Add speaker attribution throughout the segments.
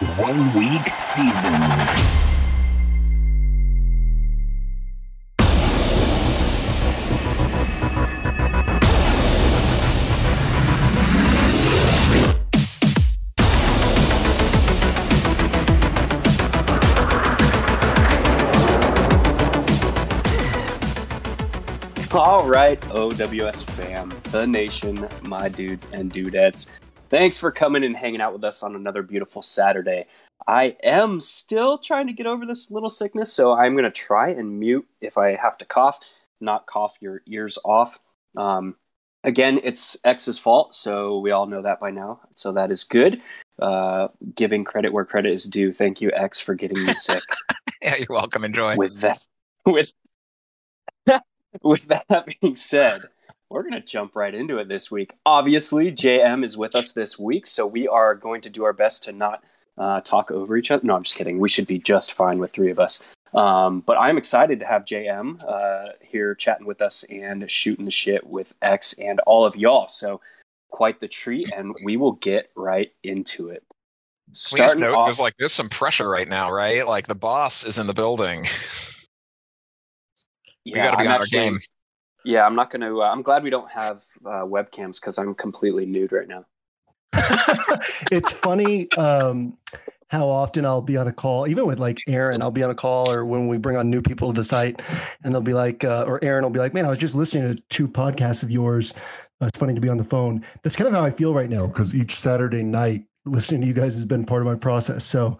Speaker 1: one week season.
Speaker 2: All right, OWS fam, the nation, my dudes and dudettes. Thanks for coming and hanging out with us on another beautiful Saturday. I am still trying to get over this little sickness, so I'm going to try and mute if I have to cough, not cough your ears off. Um, again, it's X's fault, so we all know that by now. So that is good. Uh, giving credit where credit is due. Thank you, X, for getting me sick.
Speaker 3: yeah, you're welcome. Enjoy.
Speaker 2: With that, with with that being said, we're going to jump right into it this week. Obviously, JM is with us this week, so we are going to do our best to not uh, talk over each other. No, I'm just kidding. We should be just fine with three of us. Um, but I'm excited to have JM uh, here chatting with us and shooting the shit with X and all of y'all. So, quite the treat, and we will get right into it.
Speaker 3: Please note, off, there's like there's some pressure right now, right? Like the boss is in the building.
Speaker 2: we got to be I'm on actually, our game. Yeah, I'm not going to. Uh, I'm glad we don't have uh, webcams because I'm completely nude right now.
Speaker 4: it's funny um, how often I'll be on a call, even with like Aaron. I'll be on a call, or when we bring on new people to the site, and they'll be like, uh, or Aaron will be like, "Man, I was just listening to two podcasts of yours. Uh, it's funny to be on the phone." That's kind of how I feel right now because each Saturday night listening to you guys has been part of my process. So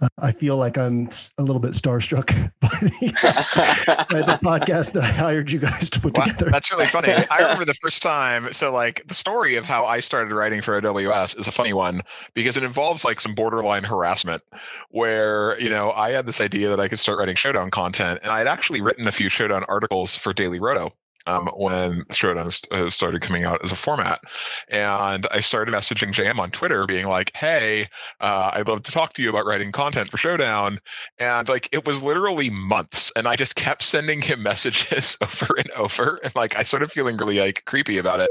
Speaker 4: uh, I feel like I'm a little bit starstruck by the, by the, podcast that I hired you guys to put well, together.
Speaker 3: That's really funny. I remember the first time. So, like, the story of how I started writing for OWS is a funny one because it involves like some borderline harassment where, you know, I had this idea that I could start writing Showdown content, and I had actually written a few Showdown articles for Daily Roto um, when Showdown uh, started coming out as a format. And I started messaging JM on Twitter being like, hey, uh, I'd love to talk to you about writing content for Showdown. And like, it was literally months. And I just kept sending him messages over and over. And like, I started feeling really like creepy about it.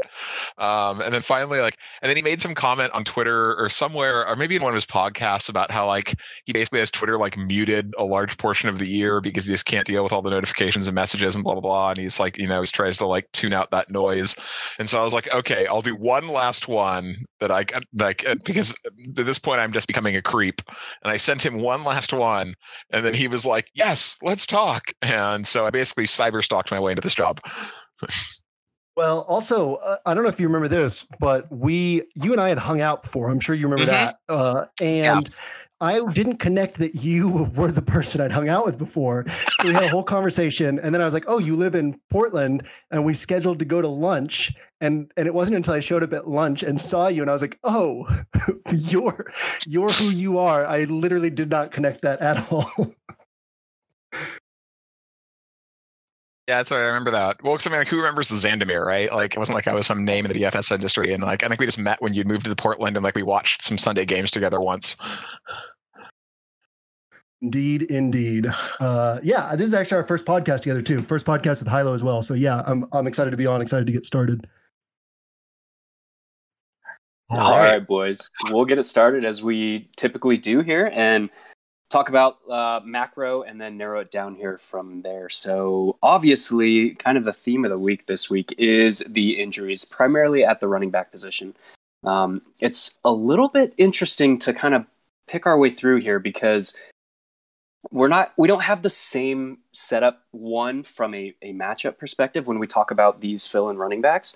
Speaker 3: Um, and then finally, like, and then he made some comment on Twitter or somewhere, or maybe in one of his podcasts about how like he basically has Twitter like muted a large portion of the year because he just can't deal with all the notifications and messages and blah, blah, blah. And he's like, you know, he's trying tries to like tune out that noise. And so I was like, okay, I'll do one last one that I like because at this point I'm just becoming a creep. And I sent him one last one, and then he was like, yes, let's talk. And so I basically cyber stalked my way into this job.
Speaker 4: Well, also, uh, I don't know if you remember this, but we, you and I had hung out before. I'm sure you remember mm-hmm. that. Uh, and yeah. I didn't connect that you were the person I'd hung out with before. So we had a whole conversation, and then I was like, "Oh, you live in Portland," and we scheduled to go to lunch. And and it wasn't until I showed up at lunch and saw you, and I was like, "Oh, you're you're who you are." I literally did not connect that at all.
Speaker 3: Yeah, that's right. I remember that. Well, because I mean, like, who remembers the Xandamere, right? Like, it wasn't like I was some name in the DFS industry, and like, I think we just met when you moved to the Portland, and like, we watched some Sunday games together once.
Speaker 4: Indeed, indeed. Uh, yeah, this is actually our first podcast together too. First podcast with Hilow as well. So yeah, I'm I'm excited to be on. Excited to get started.
Speaker 2: All right. All right, boys. We'll get it started as we typically do here, and talk about uh, macro and then narrow it down here from there. So, obviously, kind of the theme of the week this week is the injuries, primarily at the running back position. Um, it's a little bit interesting to kind of pick our way through here because we're not we don't have the same setup one from a, a matchup perspective when we talk about these fill in running backs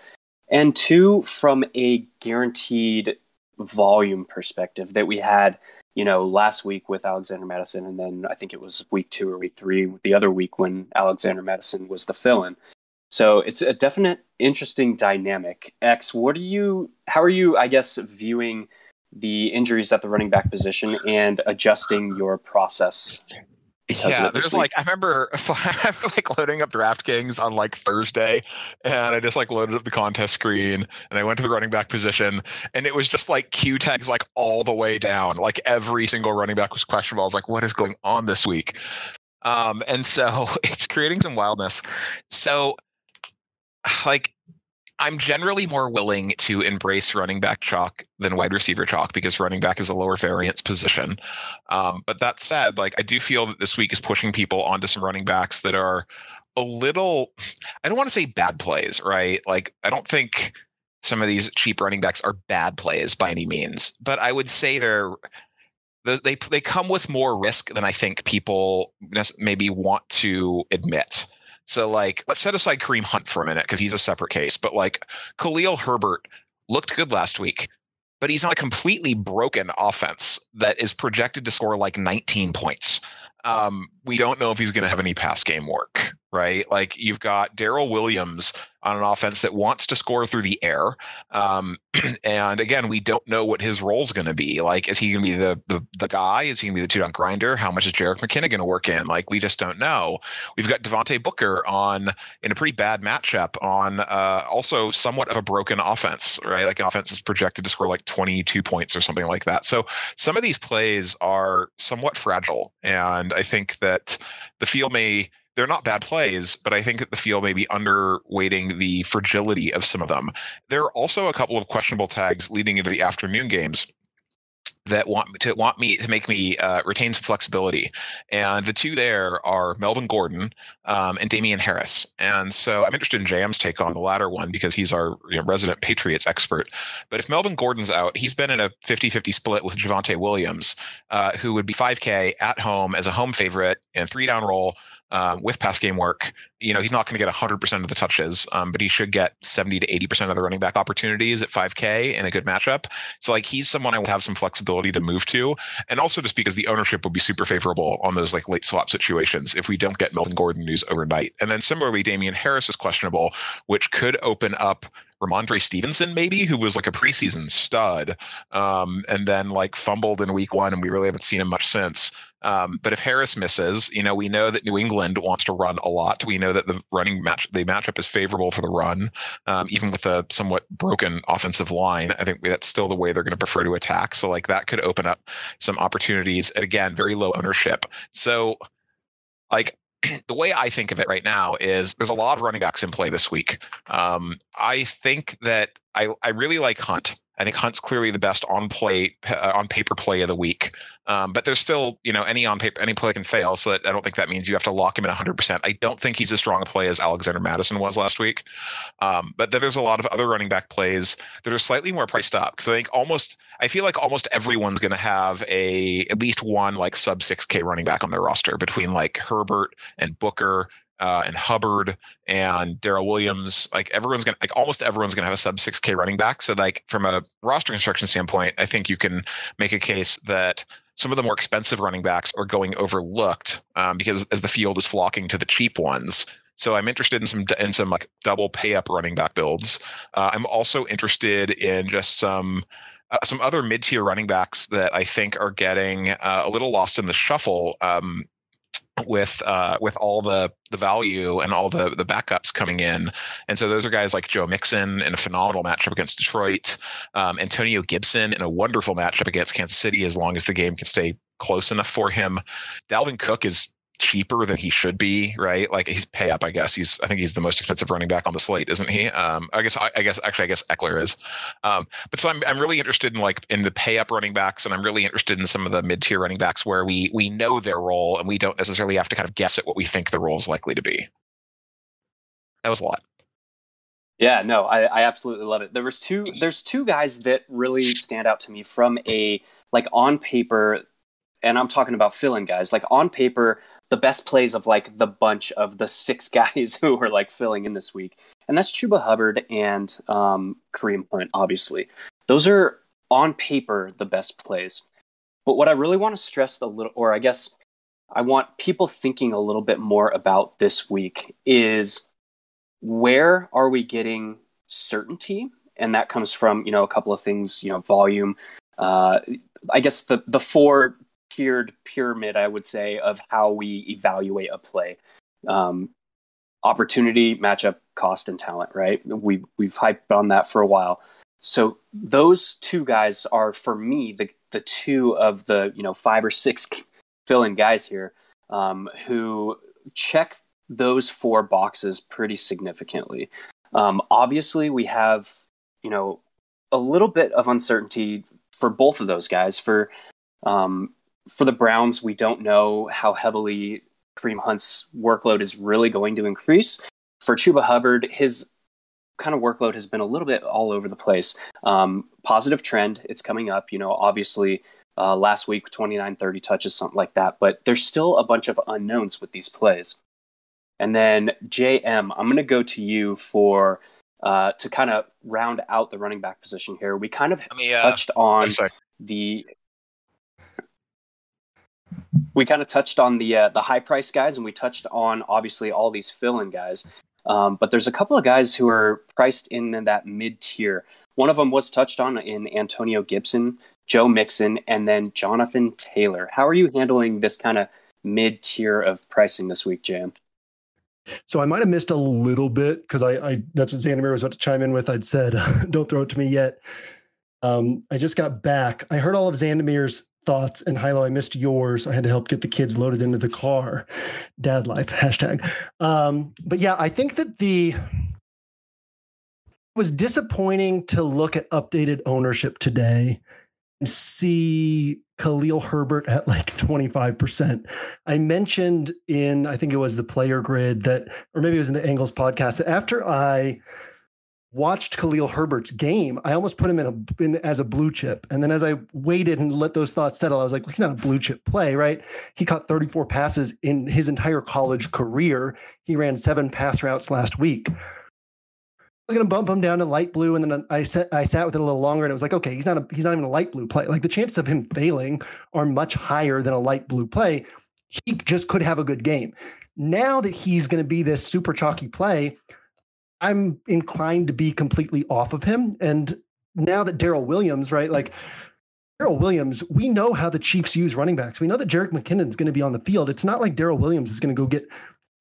Speaker 2: and two from a guaranteed volume perspective that we had you know, last week with Alexander Mattison, and then I think it was week two or week three, the other week when Alexander Mattison was the fill in. So it's a definite interesting dynamic. X, what are you, how are you, I guess, viewing the injuries at the running back position and adjusting your process
Speaker 3: yeah, there's like I remember like loading up DraftKings on like Thursday, and I just like loaded up the contest screen, and I went to the running back position, and it was just like Q tags like all the way down, like every single running back was questionable. I was like, what is going on this week? Um, and so it's creating some wildness. So, like I'm generally more willing to embrace running back chalk than wide receiver chalk because running back is a lower variance position. Um, but that said, like I do feel that this week is pushing people onto some running backs that are a little. I don't want to say bad plays, right? Like I don't think some of these cheap running backs are bad plays by any means, but I would say they're they they come with more risk than I think people maybe want to admit. So like let's set aside Kareem Hunt for a minute because he's a separate case, but like Khalil Herbert looked good last week, but he's on a completely broken offense that is projected to score like 19 points. Um, we don't know if he's going to have any pass game work, right? Like you've got Darrel Williams on an offense that wants to score through the air. Um, and again, we don't know what his role is going to be. Like, is he going to be the, the the guy? Is he going to be the two down grinder? How much is Jerick McKinnon going to work in? Like, we just don't know. We've got Devontae Booker on in a pretty bad matchup on uh, also somewhat of a broken offense, right? Like, offense is projected to score like 22 points or something like that. So some of these plays are somewhat fragile, and I think that the field may they're not bad plays, but I think that the field may be underweighting the fragility of some of them. There are also a couple of questionable tags leading into the afternoon games that want to want me to make me uh, retain some flexibility. And the two there are Melvin Gordon um, and Damien Harris. And so I'm interested in Jam's take on the latter one because he's our you know, resident Patriots expert. But if Melvin Gordon's out, he's been in a 50-50 split with Javonte Williams, uh, who would be 5K at home as a home favorite and three down role um, with pass game work. You know, he's not going to get 100% of the touches, um, but he should get 70 to 80% of the running back opportunities at 5K in a good matchup. So, like, he's someone I will have some flexibility to move to. And also just because the ownership will be super favorable on those like late swap situations if we don't get Melvin Gordon news overnight. And then similarly, Damien Harris is questionable, which could open up Rhamondre Stevenson, maybe, who was like a preseason stud, um, and then like fumbled in week one, and we really haven't seen him much since. Um, but if Harris misses, you know, we know that New England wants to run a lot. We know that the running match, the matchup is favorable for the run, um, even with a somewhat broken offensive line. I think that's still the way they're going to prefer to attack. So, like, that could open up some opportunities. And again, very low ownership. So, like, the way I think of it right now is there's a lot of running backs in play this week. Um, I think that I, I really like Hunt. I think Hunt's clearly the best on play uh, on paper play of the week. Um, but there's still, you know, any on paper any play can fail. So that, I don't think that means you have to lock him in 100. percent I don't think he's as strong a play as Alexander Mattison was last week. Um, but then there's a lot of other running back plays that are slightly more priced up because I think almost I feel like almost everyone's going to have a at least one like sub 6K running back on their roster between like Herbert and Booker uh, and Hubbard and Darrel Williams. Like everyone's gonna, like almost everyone's gonna have a sub six K running back. So like from a roster construction standpoint, I think you can make a case that some of the more expensive running backs are going overlooked um, because as the field is flocking to the cheap ones. So I'm interested in some in some like double pay up running back builds. Uh, I'm also interested in just some uh, some other mid tier running backs that I think are getting uh, a little lost in the shuffle. Um, with uh, with all the the value and all the the backups coming in, and so those are guys like Joe Mixon in a phenomenal matchup against Detroit, um, Antonio Gibson in a wonderful matchup against Kansas City as long as the game can stay close enough for him. Dalvin Cook is cheaper than he should be, right? Like he's pay up, I guess. He's I think he's the most expensive running back on the slate, isn't he? Um, I guess I, I, guess actually I guess Ekeler is. Um, but so I'm I'm really interested in like in the pay up running backs, and I'm really interested in some of the mid tier running backs where we we know their role and we don't necessarily have to kind of guess at what we think the role is likely to be. That was a lot.
Speaker 2: Yeah, no, I, I absolutely love it. There was two there's two guys that really stand out to me from a like on paper and I'm talking about fill-in guys. Like on paper, the best plays of like the bunch of the six guys who are like filling in this week. And that's Chuba Hubbard and um, Kareem Hunt, obviously. Those are on paper the best plays. But what I really want to stress a little, or I guess I want people thinking a little bit more about this week is where are we getting certainty? And that comes from, you know, a couple of things, you know, volume. Uh, I guess the, the four tiered pyramid, I would say, of how we evaluate a play. Um, opportunity, matchup, cost, and talent. Right? We we've hyped on that for a while. So those two guys are for me the the two of the you know five or six fill-in guys here um, who check those four boxes pretty significantly. Um, obviously, we have you know a little bit of uncertainty for both of those guys. For um, for the Browns, we don't know how heavily Kareem Hunt's workload is really going to increase. For Chuba Hubbard, his kind of workload has been a little bit all over the place. Um, positive trend, it's coming up. You know, obviously, uh, last week 29, 30 touches, something like that. But there's still a bunch of unknowns with these plays. And then JM, I'm going to go to you for uh, to kind of round out the running back position here. We kind of me, uh, touched on the we kind of touched on the uh, the high price guys, and we touched on obviously all these fill in guys. Um, but there's a couple of guys who are priced in that mid tier. One of them was touched on in Antonio Gibson, Joe Mixon, and then Jonathan Taylor. How are you handling this kind of mid tier of pricing this week, Jam?
Speaker 4: So I might have missed a little bit because I, I, that's what Xandamere was about to chime in with. I'd said, "Don't throw it to me yet." Um, I just got back. I heard all of Xandamere's thoughts, and Hilow, I missed yours. I had to help get the kids loaded into the car. Dad life hashtag. Um, but yeah, I think that the was disappointing to look at updated ownership today and see Khalil Herbert at like 25%. I mentioned in, I think it was the player grid that, or maybe it was in the Angles podcast, that after I watched Khalil Herbert's game, I almost put him in a in, as a blue chip. And then as I waited and let those thoughts settle, I was like, well, he's not a blue chip play, right? He caught 34 passes in his entire college career. He ran seven pass routes last week. I was going to bump him down to light blue, and then I sat I sat with it a little longer, and it was like, okay, he's not a, he's not even a light blue play. Like the chances of him failing are much higher than a light blue play. He just could have a good game. Now that he's going to be this super chalky play, I'm inclined to be completely off of him. And now that Darrel Williams, right, like Darrel Williams, we know how the Chiefs use running backs. We know that Jerick McKinnon's going to be on the field. It's not like Darrel Williams is going to go get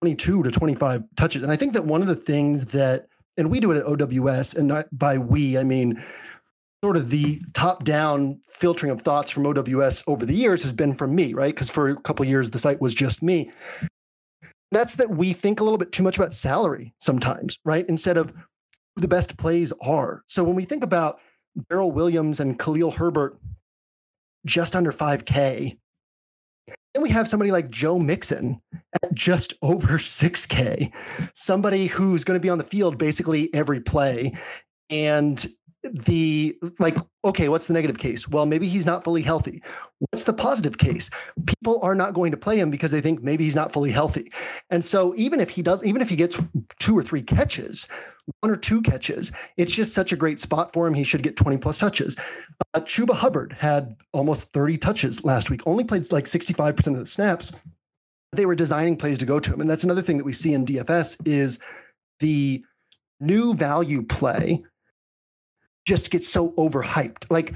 Speaker 4: 22 to 25 touches. And I think that one of the things that, and we do it at OWS, and by we, I mean, sort of the top down filtering of thoughts from OWS over the years has been from me, right? Because for a couple years, the site was just me that's that we think a little bit too much about salary sometimes, right? Instead of who the best plays are. So when we think about Darrel Williams and Khalil Herbert just under 5K, then we have somebody like Joe Mixon at just over 6K, somebody who's going to be on the field basically every play. And the like okay what's the negative case? Well maybe he's not fully healthy. What's the positive case? People are not going to play him because they think maybe he's not fully healthy. And so even if he does even if he gets two or three catches one or two catches it's just such a great spot for him. He should get 20 plus touches. Uh, chuba hubbard had almost 30 touches last week only played like 65% of the snaps. They were designing plays to go to him. And that's another thing that we see in dfs is the new value play just gets so overhyped. Like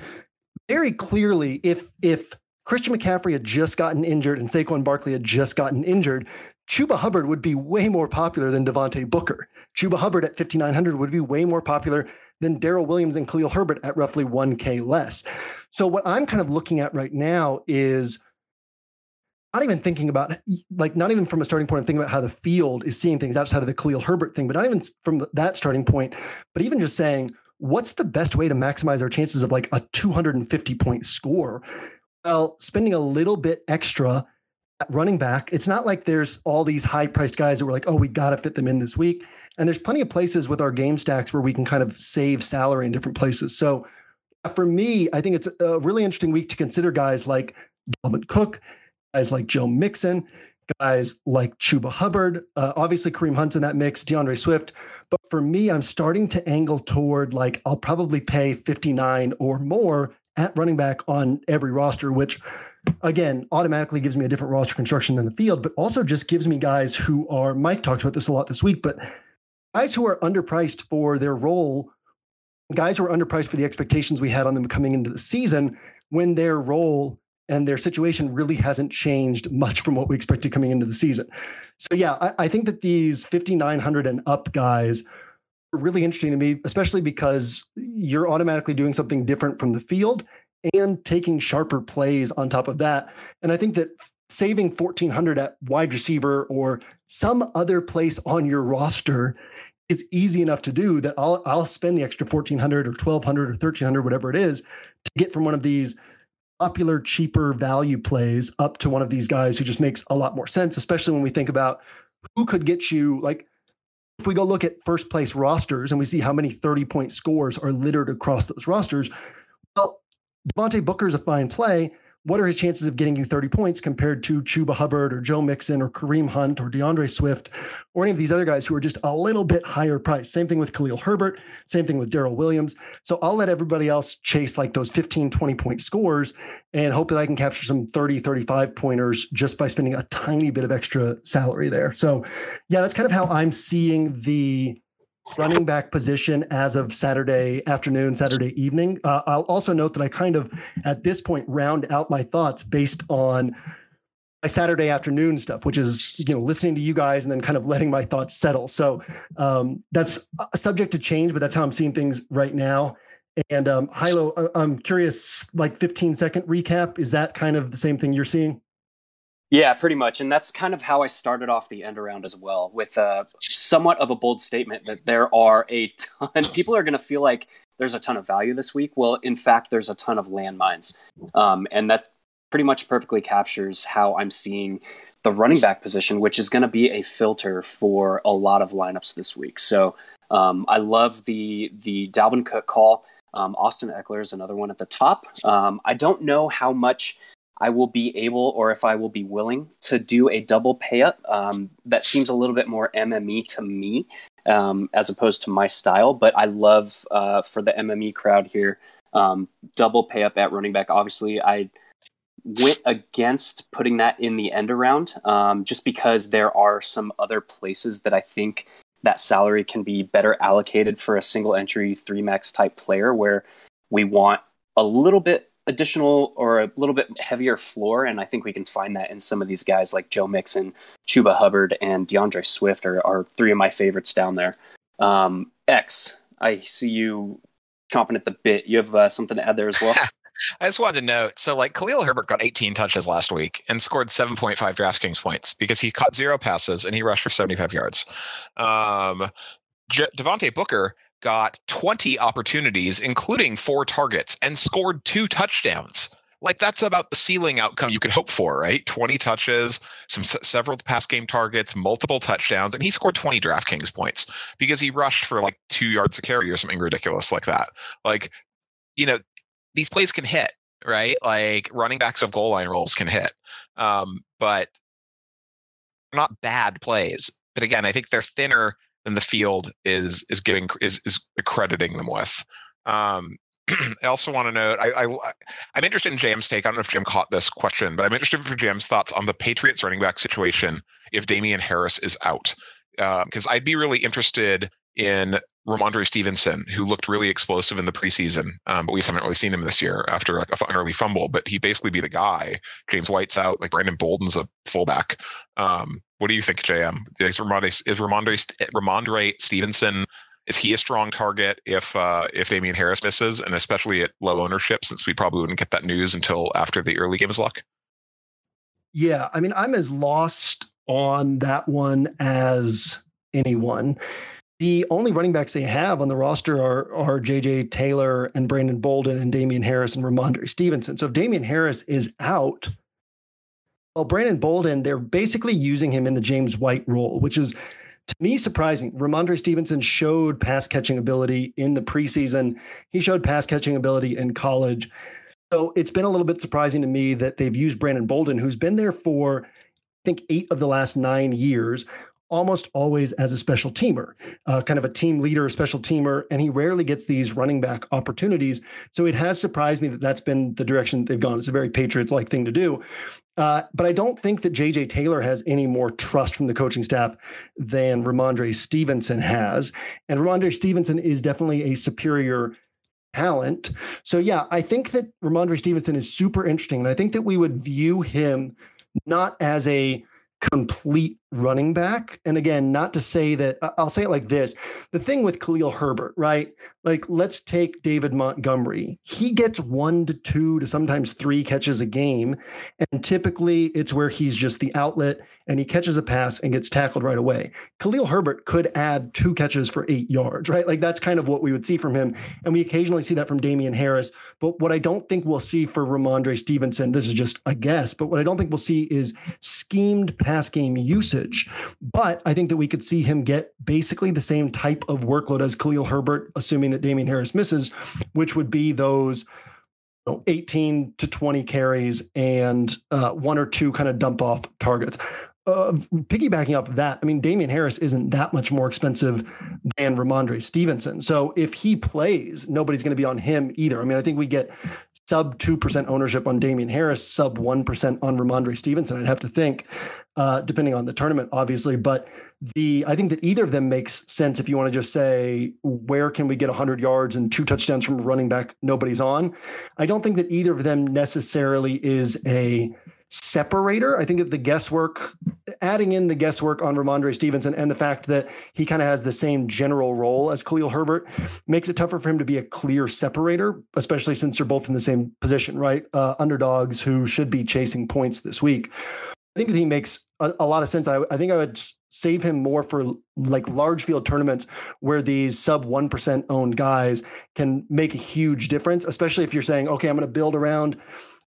Speaker 4: very clearly, if if Christian McCaffrey had just gotten injured and Saquon Barkley had just gotten injured, Chuba Hubbard would be way more popular than Devontae Booker. Chuba Hubbard at 5,900 would be way more popular than Darrel Williams and Khalil Herbert at roughly 1K less. So, what I'm kind of looking at right now is not even thinking about, like, not even from a starting point of thinking about how the field is seeing things outside of the Khalil Herbert thing, but not even from that starting point, but even just saying, what's the best way to maximize our chances of like a 250 point score? Well, spending a little bit extra at running back, it's not like there's all these high priced guys that we're like, oh, we got to fit them in this week. And there's plenty of places with our game stacks where we can kind of save salary in different places. So for me, I think it's a really interesting week to consider guys like Dalvin Cook, guys like Joe Mixon, guys like Chuba Hubbard, uh, obviously Kareem Hunt's in that mix, D'Andre Swift. But for me, I'm starting to angle toward like I'll probably pay 59 or more at running back on every roster, which again automatically gives me a different roster construction than the field, but also just gives me guys who are Mike talked about this a lot this week, but guys who are underpriced for their role, guys who are underpriced for the expectations we had on them coming into the season when their role and their situation really hasn't changed much from what we expected coming into the season. So yeah, I, I think that these 5,900 and up guys are really interesting to me, especially because you're automatically doing something different from the field and taking sharper plays on top of that. And I think that saving 1,400 at wide receiver or some other place on your roster is easy enough to do that I'll I'll spend the extra 1400 or 1200 or 1300 whatever it is to get from one of these popular cheaper value plays up to one of these guys who just makes a lot more sense especially when we think about who could get you like if we go look at first place rosters and we see how many 30 point scores are littered across those rosters well Devontae Booker is a fine play what are his chances of getting you 30 points compared to Chuba Hubbard or Joe Mixon or Kareem Hunt or D'Andre Swift or any of these other guys who are just a little bit higher price? Same thing with Khalil Herbert, same thing with Darrel Williams. So I'll let everybody else chase like those 15, 20 point scores and hope that I can capture some 30, 35 pointers just by spending a tiny bit of extra salary there. So yeah, that's kind of how I'm seeing the running back position as of Saturday afternoon, Saturday evening. Uh, I'll also note that I kind of, at this point, round out my thoughts based on my Saturday afternoon stuff, which is you know listening to you guys and then kind of letting my thoughts settle. So um, that's subject to change, but that's how I'm seeing things right now. And um, Hilow, I'm curious, like 15 second recap. Is that kind of the same thing you're seeing?
Speaker 2: Yeah, pretty much. And that's kind of how I started off the end around as well, with uh, somewhat of a bold statement that there are a ton, people are going to feel like there's a ton of value this week. Well, in fact, there's a ton of landmines. Um, and that pretty much perfectly captures how I'm seeing the running back position, which is going to be a filter for a lot of lineups this week. So um, I love the the Dalvin Cook call. Um, Austin Ekeler is another one at the top. Um, I don't know how much I will be able or if I will be willing to do a double pay up. Um, that seems a little bit more MME to me um, as opposed to my style, but I love uh, for the MME crowd here um, double pay up at running back. Obviously, I went against putting that in the end around um, just because there are some other places that I think that salary can be better allocated for a single entry three max type player where we want a little bit additional or a little bit heavier floor, and I think we can find that in some of these guys like Joe Mixon, Chuba Hubbard, and D'Andre Swift are, are three of my favorites down there. Um, X, I see you chomping at the bit. You have uh, something to add there as well.
Speaker 3: I just wanted to note so, like, Khalil Herbert got 18 touches last week and scored 7.5 DraftKings points because he caught zero passes and he rushed for 75 yards. Um, J- Devontae Booker got 20 opportunities, including four targets, and scored two touchdowns. Like that's about the ceiling outcome you could hope for, right? 20 touches, some several pass game targets, multiple touchdowns, and he scored 20 DraftKings points because he rushed for like two yards a carry or something ridiculous like that. Like, you know, these plays can hit, right? Like running backs of goal line roles can hit, um, but not bad plays. But again, I think they're thinner than the field is is getting is is accrediting them with. Um, I also want to note I, I am interested in Jam's take. I don't know if Jim caught this question, but I'm interested for Jam's thoughts on the Patriots running back situation if Damien Harris is out. Because um, I'd be really interested in Rhamondre Stevenson, who looked really explosive in the preseason, um, but we haven't really seen him this year after like an early fumble. But he basically be the guy. James White's out, like Brandon Bolden's a fullback. Um, what do you think, JM? Is Rhamondre, is Rhamondre, Rhamondre Stevenson is he a strong target if uh, if Damien Harris misses, and especially at low ownership, since we probably wouldn't get that news until after the early games luck?
Speaker 4: Yeah, I mean, I'm as lost on that one as anyone. The only running backs they have on the roster are are JJ Taylor and Brandon Bolden and Damien Harris and Rhamondre Stevenson. So if Damien Harris is out, well, Brandon Bolden, they're basically using him in the James White role, which is to me surprising. Ramondre Stevenson showed pass catching ability in the preseason. He showed pass catching ability in college. So it's been a little bit surprising to me that they've used Brandon Bolden, who's been there for I think eight of the last nine years, almost always as a special teamer, uh, kind of a team leader, a special teamer, and he rarely gets these running back opportunities. So it has surprised me that that's been the direction they've gone. It's a very Patriots like thing to do. Uh, but I don't think that JJ Taylor has any more trust from the coaching staff than Rhamondre Stevenson has. And Rhamondre Stevenson is definitely a superior talent. So yeah, I think that Rhamondre Stevenson is super interesting. And I think that we would view him not as a complete running back. And again, not to say that I'll say it like this the thing with Khalil Herbert, right? Like, let's take David Montgomery. He gets one to two to sometimes three catches a game. And typically it's where he's just the outlet and he catches a pass and gets tackled right away. Khalil Herbert could add two catches for eight yards, right? Like, that's kind of what we would see from him. And we occasionally see that from Damien Harris. But what I don't think we'll see for Rhamondre Stevenson, this is just a guess, but what I don't think we'll see is schemed pass game usage. But I think that we could see him get basically the same type of workload as Khalil Herbert, assuming that Damien Harris misses, which would be those you know, 18 to 20 carries and uh, one or two kind of dump off targets. Uh, piggybacking off of that, I mean, Damien Harris isn't that much more expensive than Rhamondre Stevenson. So if he plays, nobody's going to be on him either. I mean, I think we get sub 2% ownership on Damien Harris, sub 1% on Rhamondre Stevenson. I'd have to think, uh, depending on the tournament, obviously. But the I think that either of them makes sense if you want to just say where can we get 100 yards and two touchdowns from running back nobody's on. I don't think that either of them necessarily is a separator. I think that the guesswork, adding in the guesswork on Rhamondre Stevenson and the fact that he kind of has the same general role as Khalil Herbert makes it tougher for him to be a clear separator, especially since they're both in the same position, right? Uh, underdogs who should be chasing points this week. I think that he makes a, a lot of sense. I, I think I would save him more for like large field tournaments where these sub 1% owned guys can make a huge difference, especially if you're saying, okay, I'm going to build around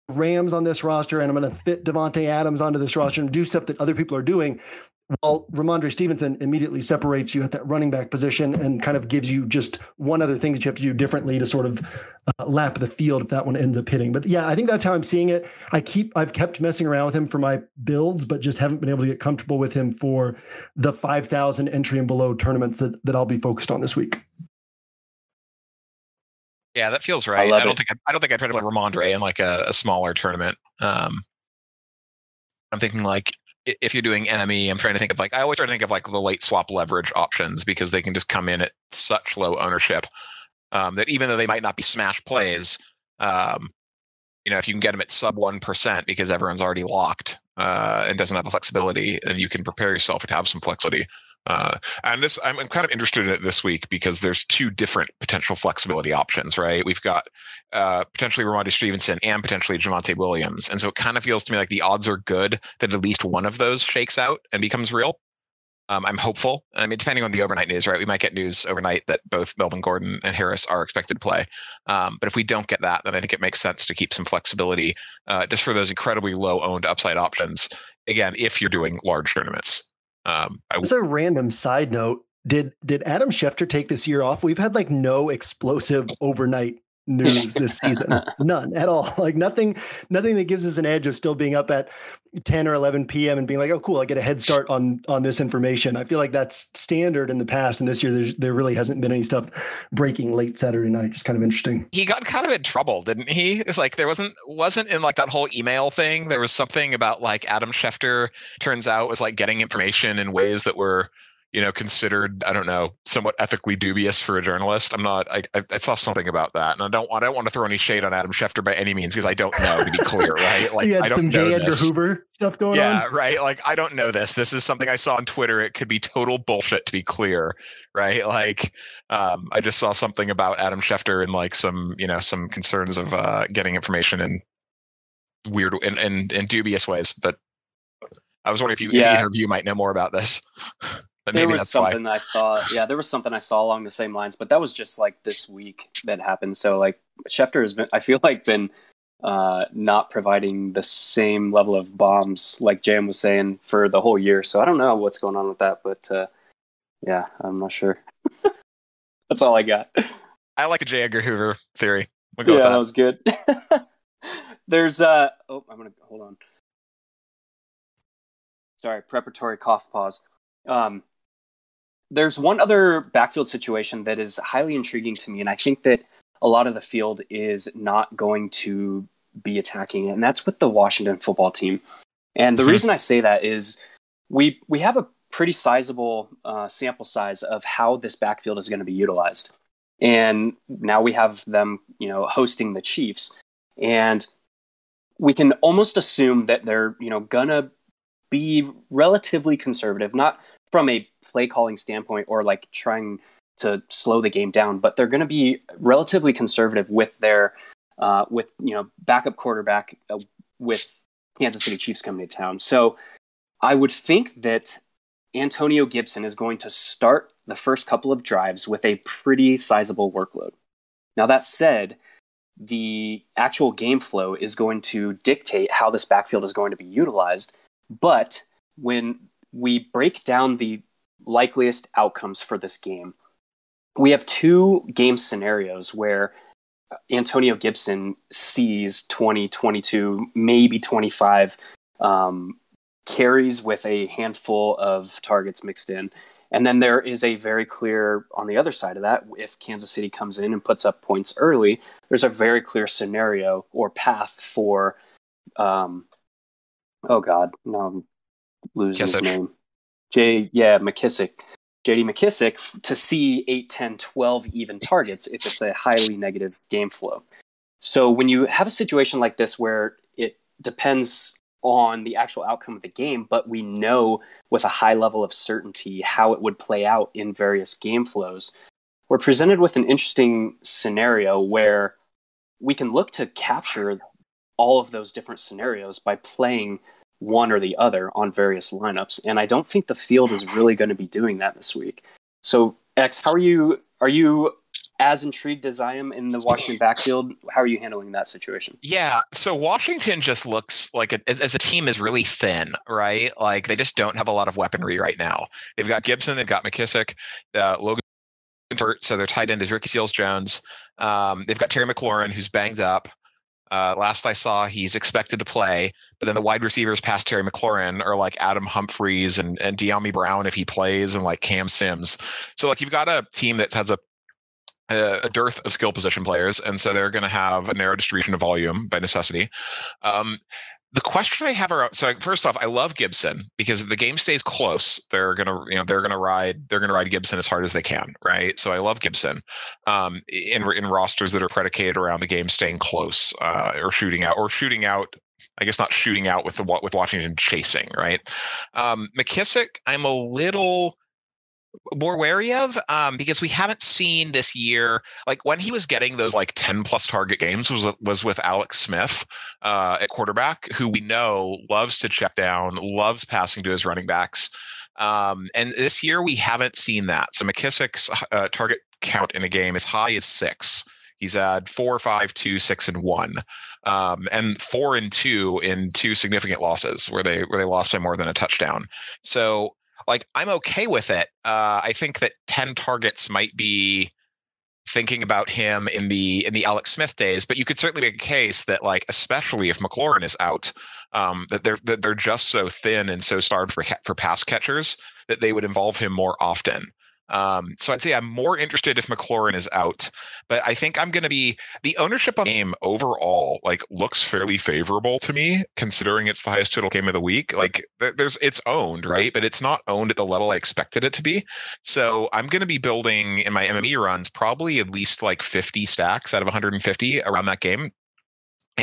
Speaker 4: Rams on this roster and I'm going to fit Davante Adams onto this roster and do stuff that other people are doing. Well, Rhamondre Stevenson immediately separates you at that running back position and kind of gives you just one other thing that you have to do differently to sort of uh, lap the field if that one ends up hitting. But yeah, I think that's how I'm seeing it. I keep I've kept messing around with him for my builds, but just haven't been able to get comfortable with him for the 5,000 entry and below tournaments that, that I'll be focused on this week.
Speaker 3: Yeah, that feels right. I, I don't it. think I, I, don't think I'd try to play Rhamondre in like a, a smaller tournament. Um, I'm thinking like if you're doing MME, I'm trying to think of like I always try to think of like the late swap leverage options because they can just come in at such low ownership um, that even though they might not be smash plays, um, you know, if you can get them at sub one percent because everyone's already locked uh, and doesn't have the flexibility, and you can prepare yourself to have some flexibility. Uh, and this, I'm, I'm, kind of interested in it this week because there's two different potential flexibility options, right? We've got uh, potentially Rhamondre Stevenson and potentially Javonte Williams, and so it kind of feels to me like the odds are good that at least one of those shakes out and becomes real. Um, I'm hopeful. I mean, depending on the overnight news, right? We might get news overnight that both Melvin Gordon and Harris are expected to play. Um, but if we don't get that, then I think it makes sense to keep some flexibility uh, just for those incredibly low owned upside options. Again, if you're doing large tournaments.
Speaker 4: Um, As a random side note, did did Adam Schefter take this year off? We've had like no explosive overnight news this season. None at all. Like nothing, nothing that gives us an edge of still being up at 10 or 11 p.m. and being like, oh, cool, I get a head start on on this information. I feel like that's standard in the past, and this year there really hasn't been any stuff breaking late Saturday night. Just kind of interesting.
Speaker 3: He got kind of in trouble, didn't he? It's like there wasn't wasn't in like that whole email thing. There was something about like Adam Schefter turns out was like getting information in ways that were you know, considered, I don't know, somewhat ethically dubious for a journalist. I'm not, I, I, saw something about that. And I don't, I don't want to throw any shade on Adam Schefter by any means, because I don't know, to be clear, right?
Speaker 4: Like, I don't some know J. Edgar this. Hoover stuff going
Speaker 3: yeah, on. Yeah, right. Like, I don't know this. This is something I saw on Twitter. It could be total bullshit, to be clear, right? Like, um, I just saw something about Adam Schefter and like some, you know, some concerns of uh, getting information in weird and in, in, in, dubious ways. But I was wondering if you, yeah. if either of you might know more about this.
Speaker 2: But there was something why. I saw. Yeah, there was something I saw along the same lines, but that was just like this week that happened. So like Schefter has been, I feel like been uh, not providing the same level of bombs like Jam was saying for the whole year. So I don't know what's going on with that, but uh, yeah, I'm not sure. That's all I got.
Speaker 3: I like the J. Edgar Hoover theory.
Speaker 2: We'll yeah, that. that was good. There's uh oh, I'm gonna hold on. Sorry, preparatory cough pause. Um, there's one other backfield situation that is highly intriguing to me, and I think that a lot of the field is not going to be attacking it, and that's with the Washington football team. And the mm-hmm. reason I say that is we we have a pretty sizable uh, sample size of how this backfield is going to be utilized, and now we have them, you know, hosting the Chiefs, and we can almost assume that they're you know gonna be relatively conservative, not from a play calling standpoint or like trying to slow the game down, but they're going to be relatively conservative with their uh, with you know backup quarterback uh, with Kansas City Chiefs coming to town. So I would think that Antonio Gibson is going to start the first couple of drives with a pretty sizable workload. Now that said, the actual game flow is going to dictate how this backfield is going to be utilized. But when we break down the likeliest outcomes for this game, we have two game scenarios where Antonio Gibson sees 20, 22, maybe 25 um, carries with a handful of targets mixed in. And then there is a very clear, on the other side of that, if Kansas City comes in and puts up points early, there's a very clear scenario or path for, um, oh God, no, I'm losing his name. Jay, yeah, McKissic. JD McKissic to see 8, 10, 12 even targets if it's a highly negative game flow. So when you have a situation like this where it depends on the actual outcome of the game, but we know with a high level of certainty how it would play out in various game flows. We're presented with an interesting scenario where we can look to capture all of those different scenarios by playing one or the other on various lineups. And I don't think the field is really going to be doing that this week. So, X, how are you? Are you as intrigued as I am in the Washington backfield. How are you handling that situation?
Speaker 3: Yeah, so Washington just looks like a, as, as, a team is really thin, right? Like they just don't have a lot of weaponry right now. They've got Gibson, they've got McKissic, uh, Logan so their tight end is Ricky Seals Jones. Um, they've got Terry McLaurin, who's banged up. Uh, last I saw, he's expected to play, but then the wide receivers past Terry McLaurin are like Adam Humphries and and Dyami Brown if he plays, and like Cam Sims. So like you've got a team that has a a, dearth of skill position players, and so they're going to have a narrow distribution of volume by necessity. Um, the question I have around so first off, I love Gibson because if the game stays close, they're gonna you know they're gonna ride they're gonna ride Gibson as hard as they can, right? So I love Gibson um, in in rosters that are predicated around the game staying close uh, or shooting out or shooting out. I guess not shooting out with the what with Washington chasing, right? Um, McKissic, I'm a little more wary of um, because we haven't seen this year like when he was getting those like 10 plus target games was was with Alex Smith uh, at quarterback who we know loves to check down loves passing to his running backs um, and this year we haven't seen that. So McKissic's uh, target count in a game is high as six. He's had four five two six and one um, and four and two in two significant losses where they where they lost by more than a touchdown. So like I'm okay with it. Uh, I think that 10 targets might be thinking about him in the in the Alex Smith days, but you could certainly make a case that like especially if McLaurin is out, um, that they're that they're just so thin and so starved for for pass catchers that they would involve him more often. Um, so I'd say I'm more interested if McLaurin is out, but I think I'm going to be the ownership of the game overall like looks fairly favorable to me considering it's the highest total game of the week. Like there's it's owned right, but it's not owned at the level I expected it to be. So I'm going to be building in my MME runs probably at least like 50 stacks out of 150 around that game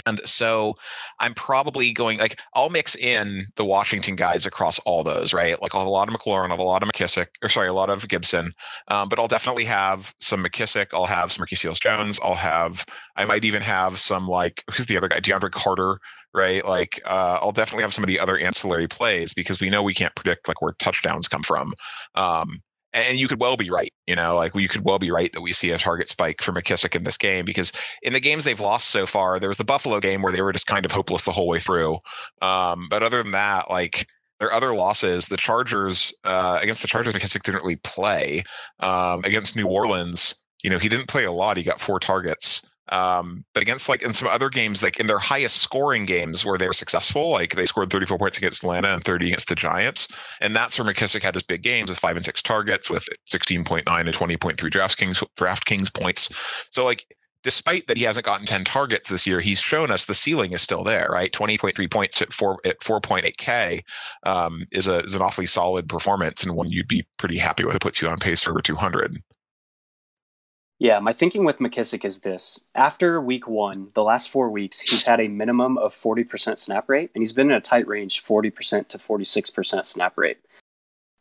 Speaker 3: and so I'm probably going like I'll mix in the Washington guys across all those, right? Like I'll have a lot of McLaurin, I'll have a lot of McKissic, or sorry, a lot of Gibson. Um, but I'll definitely have some McKissic, I'll have some Ricky Seals Jones, I'll have I might even have some like who's the other guy, DeAndre Carter, right? Like uh, I'll definitely have some of the other ancillary plays because we know we can't predict like where touchdowns come from. Um, and you could well be right. You know, like you could well be right that we see a target spike for McKissic in this game because in the games they've lost so far, there was the Buffalo game where they were just kind of hopeless the whole way through. Um, but other than that, like their other losses, the Chargers uh, against the Chargers, McKissic didn't really play. Um, against New Orleans, you know, he didn't play a lot. He got four targets. Um, but against like in some other games, like in their highest scoring games where they were successful, like they scored 34 points against Atlanta and 30 against the Giants. And that's where McKissic had his big games with five and six targets with 16.9 and 20.3 DraftKings, DraftKings points. So like despite that he hasn't gotten 10 targets this year, he's shown us the ceiling is still there, right? 20.3 points at four at 4.8K um, is a is an awfully solid performance and one you'd be pretty happy with. It puts you on pace for over 200.
Speaker 2: Yeah, my thinking with McKissic is this. After week one, the last four weeks, he's had a minimum of 40% snap rate, and he's been in a tight range 40% to 46% snap rate.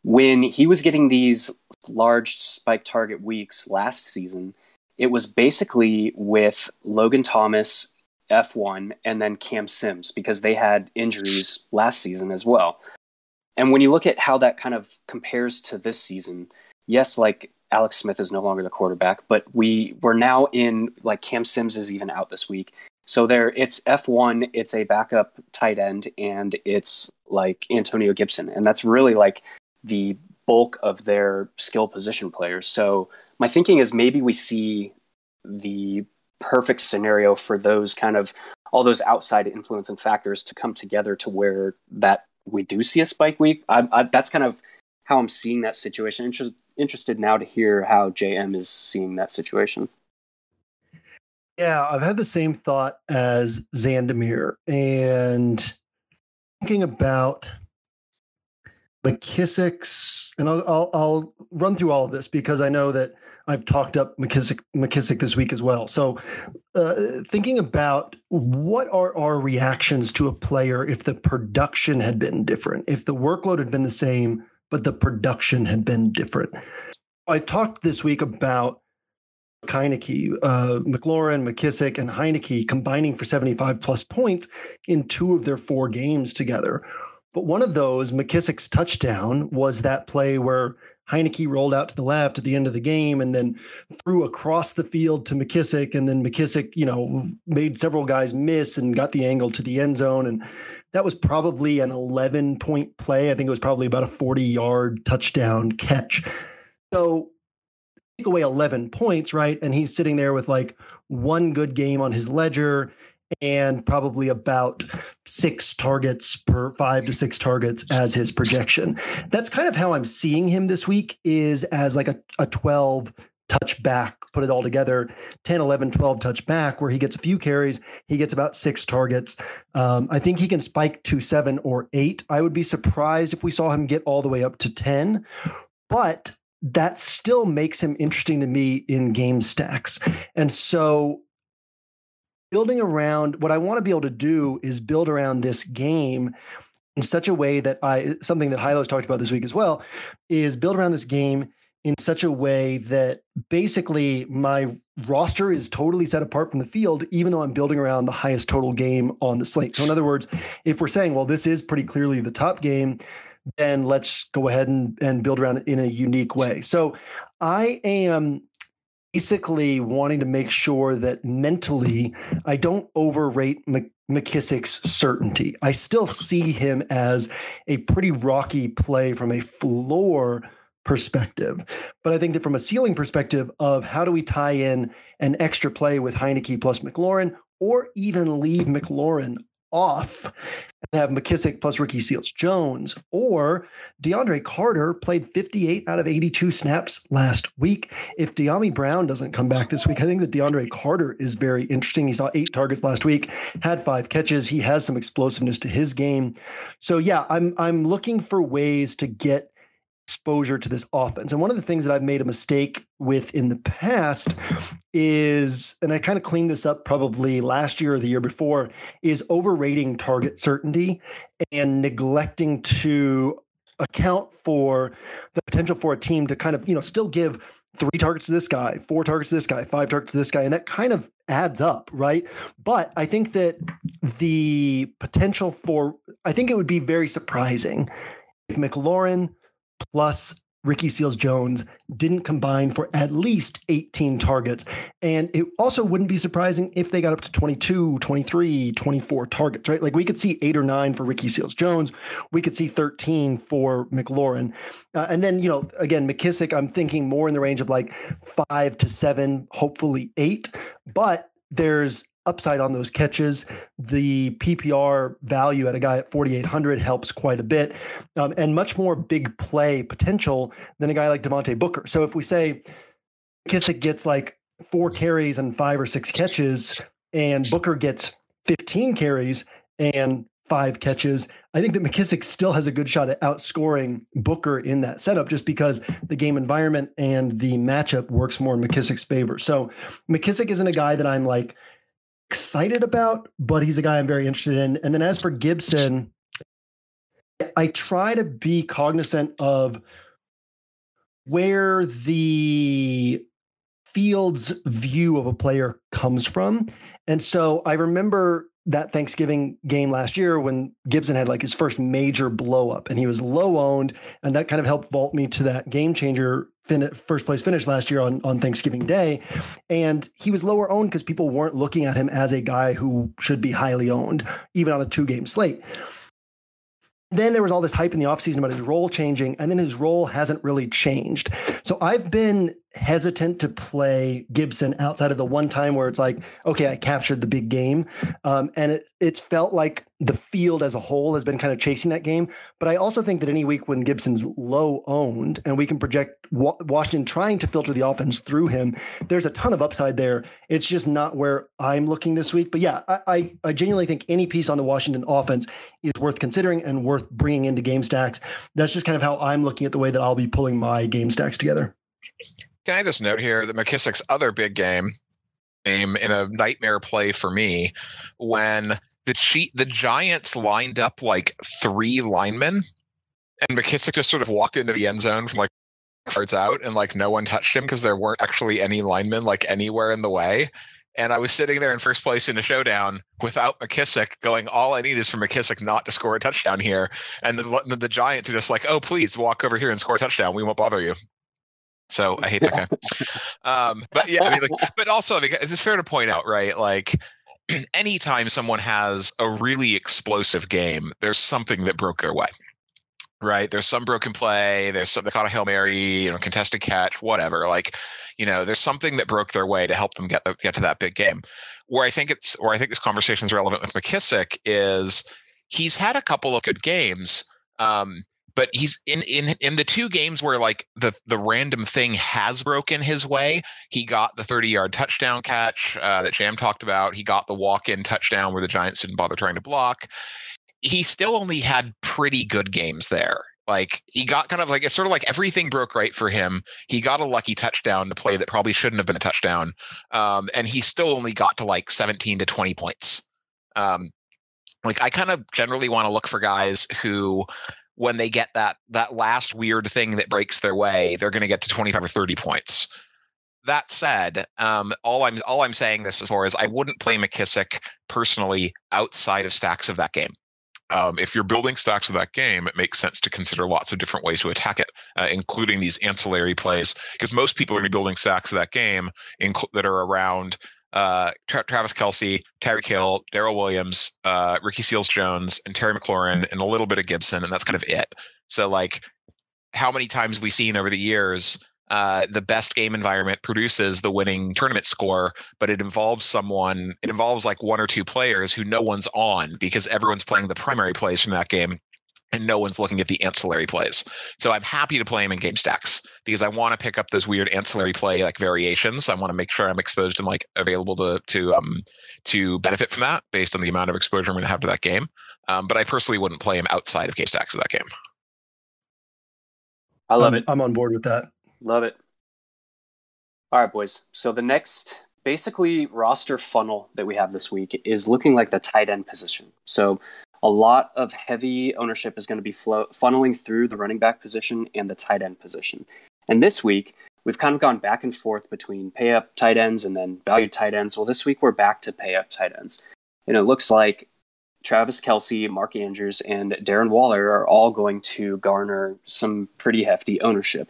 Speaker 2: When he was getting these large spike target weeks last season, it was basically with Logan Thomas, F1, and then Cam Sims because they had injuries last season as well. And when you look at how that kind of compares to this season, yes, like Alex Smith is no longer the quarterback, but we we're now in like Cam Sims is even out this week. So there it's F1, it's a backup tight end and it's like Antonio Gibson and that's really like the bulk of their skill position players. So my thinking is maybe we see the perfect scenario for those kind of all those outside influence and factors to come together to where that we do see a spike week. I, I, that's kind of how I'm seeing that situation. Interested now to hear how JM is seeing that situation.
Speaker 4: Yeah, I've had the same thought as Xandamere and thinking about McKissic's, and I'll, I'll, I'll run through all of this because I know that I've talked up McKissick McKissic this week as well. So, uh, thinking about what are our reactions to a player if the production had been different, if the workload had been the same, but the production had been different. I talked this week about Heinicke, uh, McLaurin, McKissic, and Heinicke combining for 75 plus points in two of their four games together. But one of those, McKissic's touchdown, was that play where Heinicke rolled out to the left at the end of the game and then threw across the field to McKissic. And then McKissic, you know, made several guys miss and got the angle to the end zone. And that was probably an 11 point play. I think it was probably about a 40 yard touchdown catch. So take away 11 points, right? And he's sitting there with like one good game on his ledger and probably about six targets per five to six targets as his projection. That's kind of how I'm seeing him this week is as like a, a 12 touch back, put it all together 10, 11, 12 touch back, where he gets a few carries. He gets about six targets. Um, I think he can spike to seven or eight. I would be surprised if we saw him get all the way up to 10, but that still makes him interesting to me in game stacks. And so building around what I want to be able to do is build around this game in such a way that I something that Hilow's talked about this week as well is build around this game in such a way that basically my roster is totally set apart from the field, even though I'm building around the highest total game on the slate. So, in other words, if we're saying, well, this is pretty clearly the top game, then let's go ahead and, and build around it in a unique way. So, I am basically wanting to make sure that mentally I don't overrate McKissic's certainty. I still see him as a pretty rocky play from a floor perspective. But I think that from a ceiling perspective of how do we tie in an extra play with Heinicke plus McLaurin or even leave McLaurin off and have McKissic plus Ricky Seals Jones, or DeAndre Carter played 58 out of 82 snaps last week. If Dyami Brown doesn't come back this week, I think that DeAndre Carter is very interesting. He saw eight targets last week, had five catches. He has some explosiveness to his game. So yeah, I'm I'm looking for ways to get exposure to this offense. And one of the things that I've made a mistake with in the past is, and I kind of cleaned this up probably last year or the year before, is overrating target certainty and neglecting to account for the potential for a team to kind of, you know, still give three targets to this guy, four targets to this guy, five targets to this guy, and that kind of adds up, right? But I think that the potential for, I think it would be very surprising if McLaurin plus Ricky Seals Jones didn't combine for at least 18 targets. And it also wouldn't be surprising if they got up to 22, 23, 24 targets, right? Like we could see eight or nine for Ricky Seals Jones. We could see 13 for McLaurin. Uh, and then, you know, again, McKissic, I'm thinking more in the range of like five to seven, hopefully eight. But there's upside on those catches. The PPR value at a guy at 4,800 helps quite a bit, um, and much more big play potential than a guy like Devontae Booker. So if we say Kissick gets like four carries and five or six catches, and Booker gets 15 carries and five catches. I think that McKissic still has a good shot at outscoring Booker in that setup just because the game environment and the matchup works more in McKissic's favor. So McKissic isn't a guy that I'm like excited about, but he's a guy I'm very interested in. And then as for Gibson, I try to be cognizant of where the field's view of a player comes from. And so I remember that Thanksgiving game last year when Gibson had like his first major blow up and he was low owned. And that kind of helped vault me to that game changer fin- first place finish last year on, on Thanksgiving Day. And he was lower owned because people weren't looking at him as a guy who should be highly owned, even on a two game slate then there was all this hype in the offseason about his role changing, and then his role hasn't really changed. So I've been hesitant to play Gibson outside of the one time where it's like, okay, I captured the big game. Um, and it, it's felt like the field as a whole has been kind of chasing that game. But I also think that any week when Gibson's low owned and we can project Washington trying to filter the offense through him, there's a ton of upside there. It's just not where I'm looking this week. But yeah, I, I, I genuinely think any piece on the Washington offense is worth considering and worth bringing into game stacks. That's just kind of how I'm looking at the way that I'll be pulling my game stacks together.
Speaker 3: Can I just note here that McKissic's other big game, game in a nightmare play for me, when the cheat the Giants lined up like three linemen, and McKissic just sort of walked into the end zone from like yards out, and like no one touched him because there weren't actually any linemen like anywhere in the way. And I was sitting there in first place in a showdown without McKissic, going, all I need is for McKissic not to score a touchdown here. And the, the Giants are just like, oh, please walk over here and score a touchdown. We won't bother you. So I hate that guy. um, but yeah, I mean, like, but also, I mean, it's fair to point out, right? Like, anytime someone has a really explosive game, there's something that broke their way. Right? There's some broken play. There's some they caught a hail mary, you know, contested catch, whatever. Like, you know, there's something that broke their way to help them get the, get to that big game. Where I think it's, where I think this conversation is relevant with McKissic is he's had a couple of good games. Um, but he's in in in the two games where like the the random thing has broken his way. He got the 30 yard touchdown catch uh, that Jam talked about. He got the walk in touchdown where the Giants didn't bother trying to block. He still only had pretty good games there. Like he got kind of like it's sort of like everything broke right for him. He got a lucky touchdown to play that probably shouldn't have been a touchdown, um, and he still only got to like 17 to 20 points. Um, like I kind of generally want to look for guys who when they get that that last weird thing that breaks their way, they're going to get to 25 or 30 points. That said, um, all I'm all I'm saying this for is I wouldn't play McKissic personally outside of stacks of that game. Um, if you're building stacks of that game, it makes sense to consider lots of different ways to attack it, uh, including these ancillary plays, because most people are going to be building stacks of that game inc- that are around uh, Tra- Travis Kelce, Tyreek Hill, Darrel Williams, uh, Ricky Seals Jones, and Terry McLaurin, and a little bit of Gibson, and that's kind of it. So, like, how many times we've seen over the years uh, the best game environment produces the winning tournament score, but it involves someone, it involves like one or two players who no one's on because everyone's playing the primary plays from that game and no one's looking at the ancillary plays. So I'm happy to play them in game stacks because I want to pick up those weird ancillary play like variations. I want to make sure I'm exposed and like available to to um to benefit from that based on the amount of exposure I'm going to have to that game. Um, but I personally wouldn't play them outside of game stacks of that game.
Speaker 2: I love
Speaker 4: I'm,
Speaker 2: it.
Speaker 4: I'm on board with that.
Speaker 2: Love it. All right, boys. So the next basically roster funnel that we have this week is looking like the tight end position. So a lot of heavy ownership is going to be flow- funneling through the running back position and the tight end position. And this week, we've kind of gone back and forth between pay up tight ends and then value tight ends. Well, this week we're back to pay up tight ends. And it looks like Travis Kelce, Mark Andrews, and Darren Waller are all going to garner some pretty hefty ownership.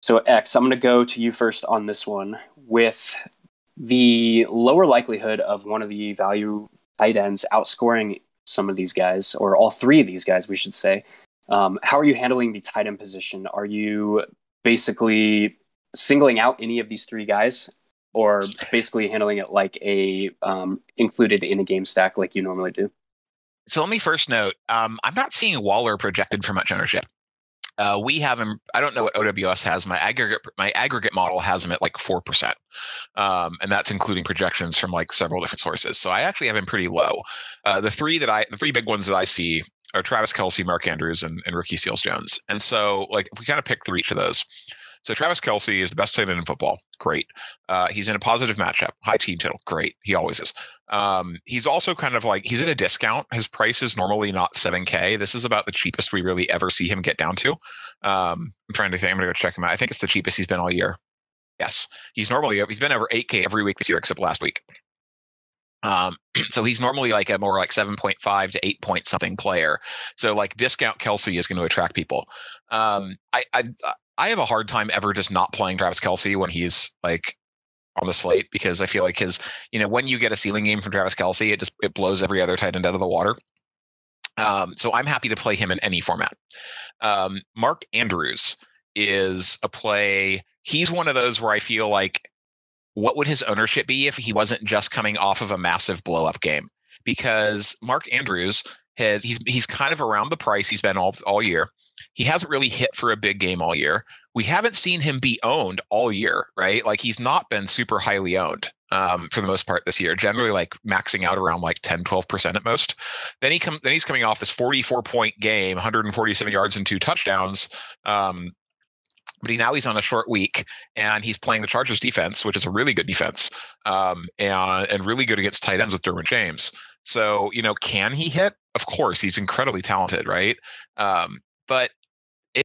Speaker 2: So, X, I'm going to go to you first on this one with the lower likelihood of one of the value tight ends outscoring some of these guys, or all three of these guys, we should say. Um, how are you handling the tight end position? Are you basically singling out any of these three guys, or basically handling it like a um, included in a game stack like you normally do?
Speaker 3: So let me first note: um, I'm not seeing Waller projected for much ownership. Uh, we have him. I don't know what OWS has. My aggregate my aggregate model has him at like four percent, um, and that's including projections from like several different sources. So I actually have him pretty low. Uh, the three that I the three big ones that I see are Travis Kelce, Mark Andrews, and, and Ricky Seals Jones. And so like if we kind of pick through each of those. So Travis Kelce is the best tight end in football. Great. Uh, he's in a positive matchup. High team total. Great. He always is. Um, he's also kind of like he's at a discount. His price is normally not 7K. This is about the cheapest we really ever see him get down to. Um, I'm trying to think. I'm gonna go check him out. I think it's the cheapest he's been all year. Yes, he's normally he's been over 8K every week this year except last week. Um, so he's normally like a more like 7.5 to 8 point something player. So like discount Kelce is going to attract people. Um, I, I I have a hard time ever just not playing Travis Kelce when he's like on the slate because I feel like his, you know, when you get a ceiling game from Travis Kelce, it just it blows every other tight end out of the water. Um, so I'm happy to play him in any format. Um, Mark Andrews is a play. He's one of those where I feel like, what would his ownership be if he wasn't just coming off of a massive blow up game? Because Mark Andrews has he's he's kind of around the price he's been all all year. He hasn't really hit for a big game all year. We haven't seen him be owned all year, right? Like he's not been super highly owned um, for the most part this year, generally like maxing out around like 10, 12% at most. Then he comes then he's coming off this 44 point game, 147 yards and two touchdowns. Um, but he now he's on a short week and he's playing the Chargers defense, which is a really good defense, um, and and really good against tight ends with Derwin James. So you know, can he hit? Of course, he's incredibly talented, right? Um, but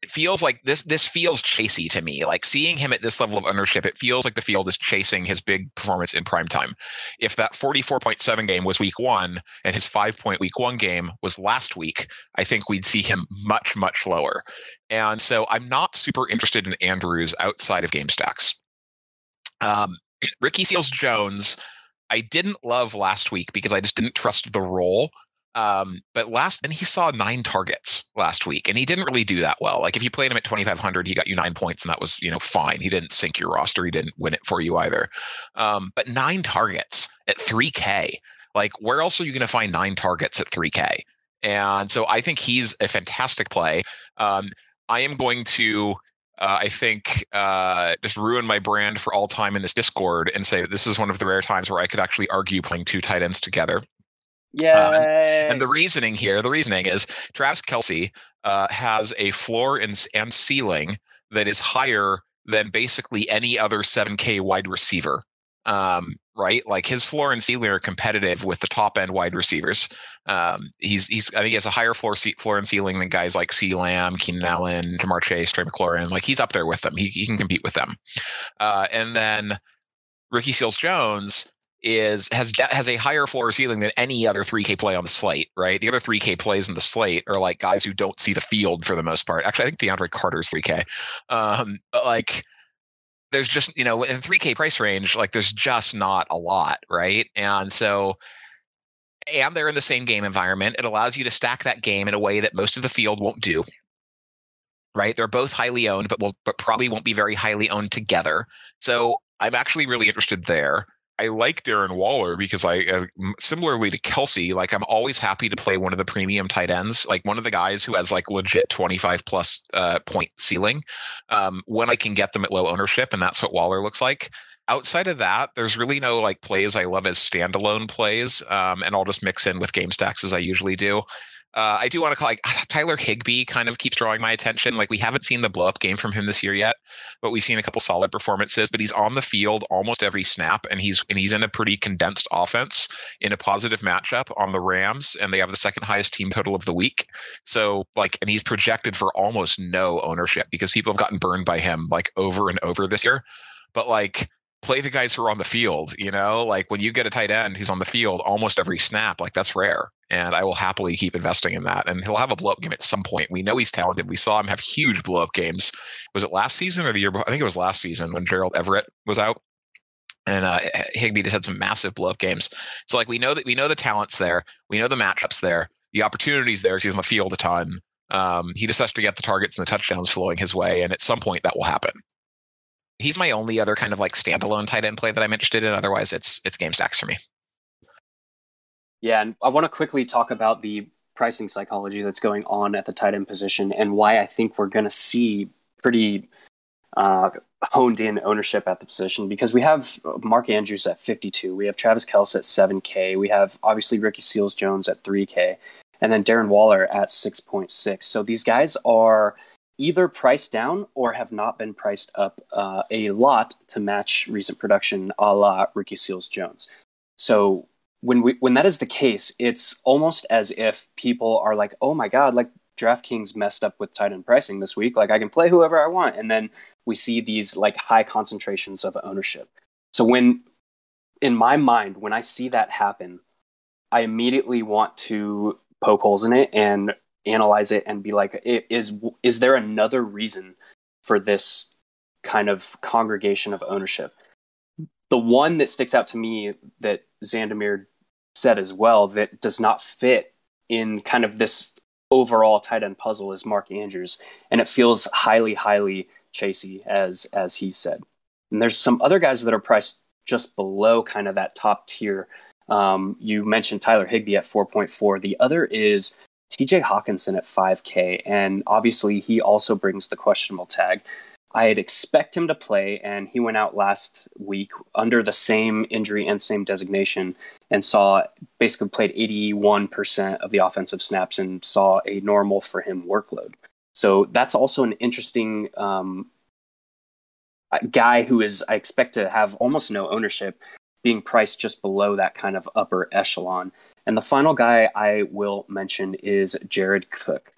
Speaker 3: it feels like this this feels chasey to me. Like seeing him at this level of ownership, it feels like the field is chasing his big performance in prime time. If that 44.7 game was week one and his five point week one game was last week, I think we'd see him much, much lower. And so I'm not super interested in Andrews outside of game stacks. Um, Ricky Seals Jones, I didn't love last week because I just didn't trust the role um, but last, and he saw nine targets last week, and he didn't really do that well. Like if you played him at 2,500, he got you nine points, and that was, you know, fine. He didn't sink your roster. He didn't win it for you either. Um, but nine targets at 3K, like where else are you going to find nine targets at 3K? And so I think he's a fantastic play. Um, I am going to uh, I think uh, just ruin my brand for all time in this Discord and say that this is one of the rare times where I could actually argue playing two tight ends together.
Speaker 2: Yeah.
Speaker 3: Um, and the reasoning here, the reasoning is Travis Kelce uh, has a floor and, and ceiling that is higher than basically any other 7K wide receiver. Um, right? Like his floor and ceiling are competitive with the top end wide receivers. Um, he's he's I think he has a higher floor seat floor and ceiling than guys like C Lamb, Keenan Allen, Ja'Marr Chase, Trey McLaurin. Like he's up there with them. He he can compete with them. Uh, and then Ricky Seals Jones is has has a higher floor ceiling than any other 3K play on the slate, right? The other 3K plays in the slate are like guys who don't see the field for the most part. Actually, I think DeAndre Carter's 3K. Um, like there's just, you know, in 3K price range, like there's just not a lot, right? And so and they're in the same game environment. It allows you to stack that game in a way that most of the field won't do. Right? They're both highly owned, but will but probably won't be very highly owned together. So I'm actually really interested there. I like Darren Waller because I, uh, similarly to Kelce, like I'm always happy to play one of the premium tight ends, like one of the guys who has like legit 25 plus uh, point ceiling um, when I can get them at low ownership. And that's what Waller looks like. Outside of that, there's really no like plays I love as standalone plays. Um, and I'll just mix in with game stacks as I usually do. Uh, I do want to call like Tyler Higbee kind of keeps drawing my attention. Like we haven't seen the blow up game from him this year yet, but we've seen a couple solid performances. But he's on the field almost every snap, and he's and he's in a pretty condensed offense in a positive matchup on the Rams, and they have the second highest team total of the week. So like, and he's projected for almost no ownership because people have gotten burned by him like over and over this year. But like play the guys who are on the field. You know, like when you get a tight end who's on the field almost every snap, like that's rare. And I will happily keep investing in that. And he'll have a blow up game at some point. We know he's talented. We saw him have huge blow up games. Was it last season or the year before? I think it was last season when Gerald Everett was out. And uh, Higbee just had some massive blow up games. So like we know that we know the talents there. We know the matchups there. The opportunities there. He's on the field a ton. Um, he just has to get the targets and the touchdowns flowing his way. And at some point that will happen he's my only other kind of like standalone tight end play that I'm interested in. Otherwise, it's it's game stacks for me.
Speaker 2: Yeah, and I want to quickly talk about the pricing psychology that's going on at the tight end position and why I think we're going to see pretty uh, honed in ownership at the position because we have Mark Andrews at 52, we have Travis Kelce at 7K, we have obviously Ricky Seals Jones at 3K, and then Darren Waller at 6.6. So these guys are either priced down or have not been priced up uh, a lot to match recent production a la Ricky Seals Jones. So when we when that is the case, it's almost as if people are like, "Oh my god, like DraftKings messed up with tight end pricing this week. Like I can play whoever I want." And then we see these like high concentrations of ownership. So when in my mind, when I see that happen, I immediately want to poke holes in it and analyze it and be like, is is there another reason for this kind of congregation of ownership? The one that sticks out to me that Xandamere said as well that does not fit in kind of this overall tight end puzzle is Mark Andrews, and it feels highly, highly chasey as as he said. And there's some other guys that are priced just below kind of that top tier. Um, you mentioned Tyler Higbee at 4.4. The other is TJ Hockenson at 5K, and obviously he also brings the questionable tag. I'd expect him to play, and he went out last week under the same injury and same designation and saw basically played 81% of the offensive snaps and saw a normal for him workload. So that's also an interesting um, guy who is, I expect to have almost no ownership, being priced just below that kind of upper echelon. And the final guy I will mention is Jared Cook.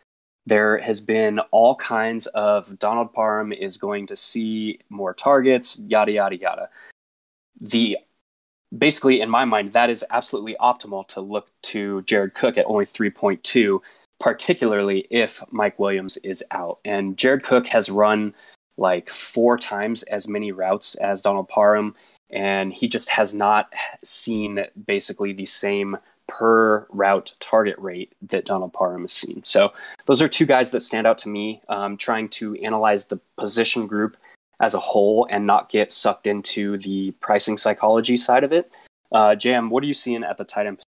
Speaker 2: There has been all kinds of Donald Parham is going to see more targets, yada, yada, yada. The basically, in my mind, that is absolutely optimal to look to Jared Cook at only 3.2, particularly if Mike Williams is out. And Jared Cook has run like four times as many routes as Donald Parham, and he just has not seen basically the same per route target rate that Donald Parham has seen. So those are two guys that stand out to me. Um, trying to analyze the position group as a whole and not get sucked into the pricing psychology side of it. Uh, Jam, what are you seeing at the tight end?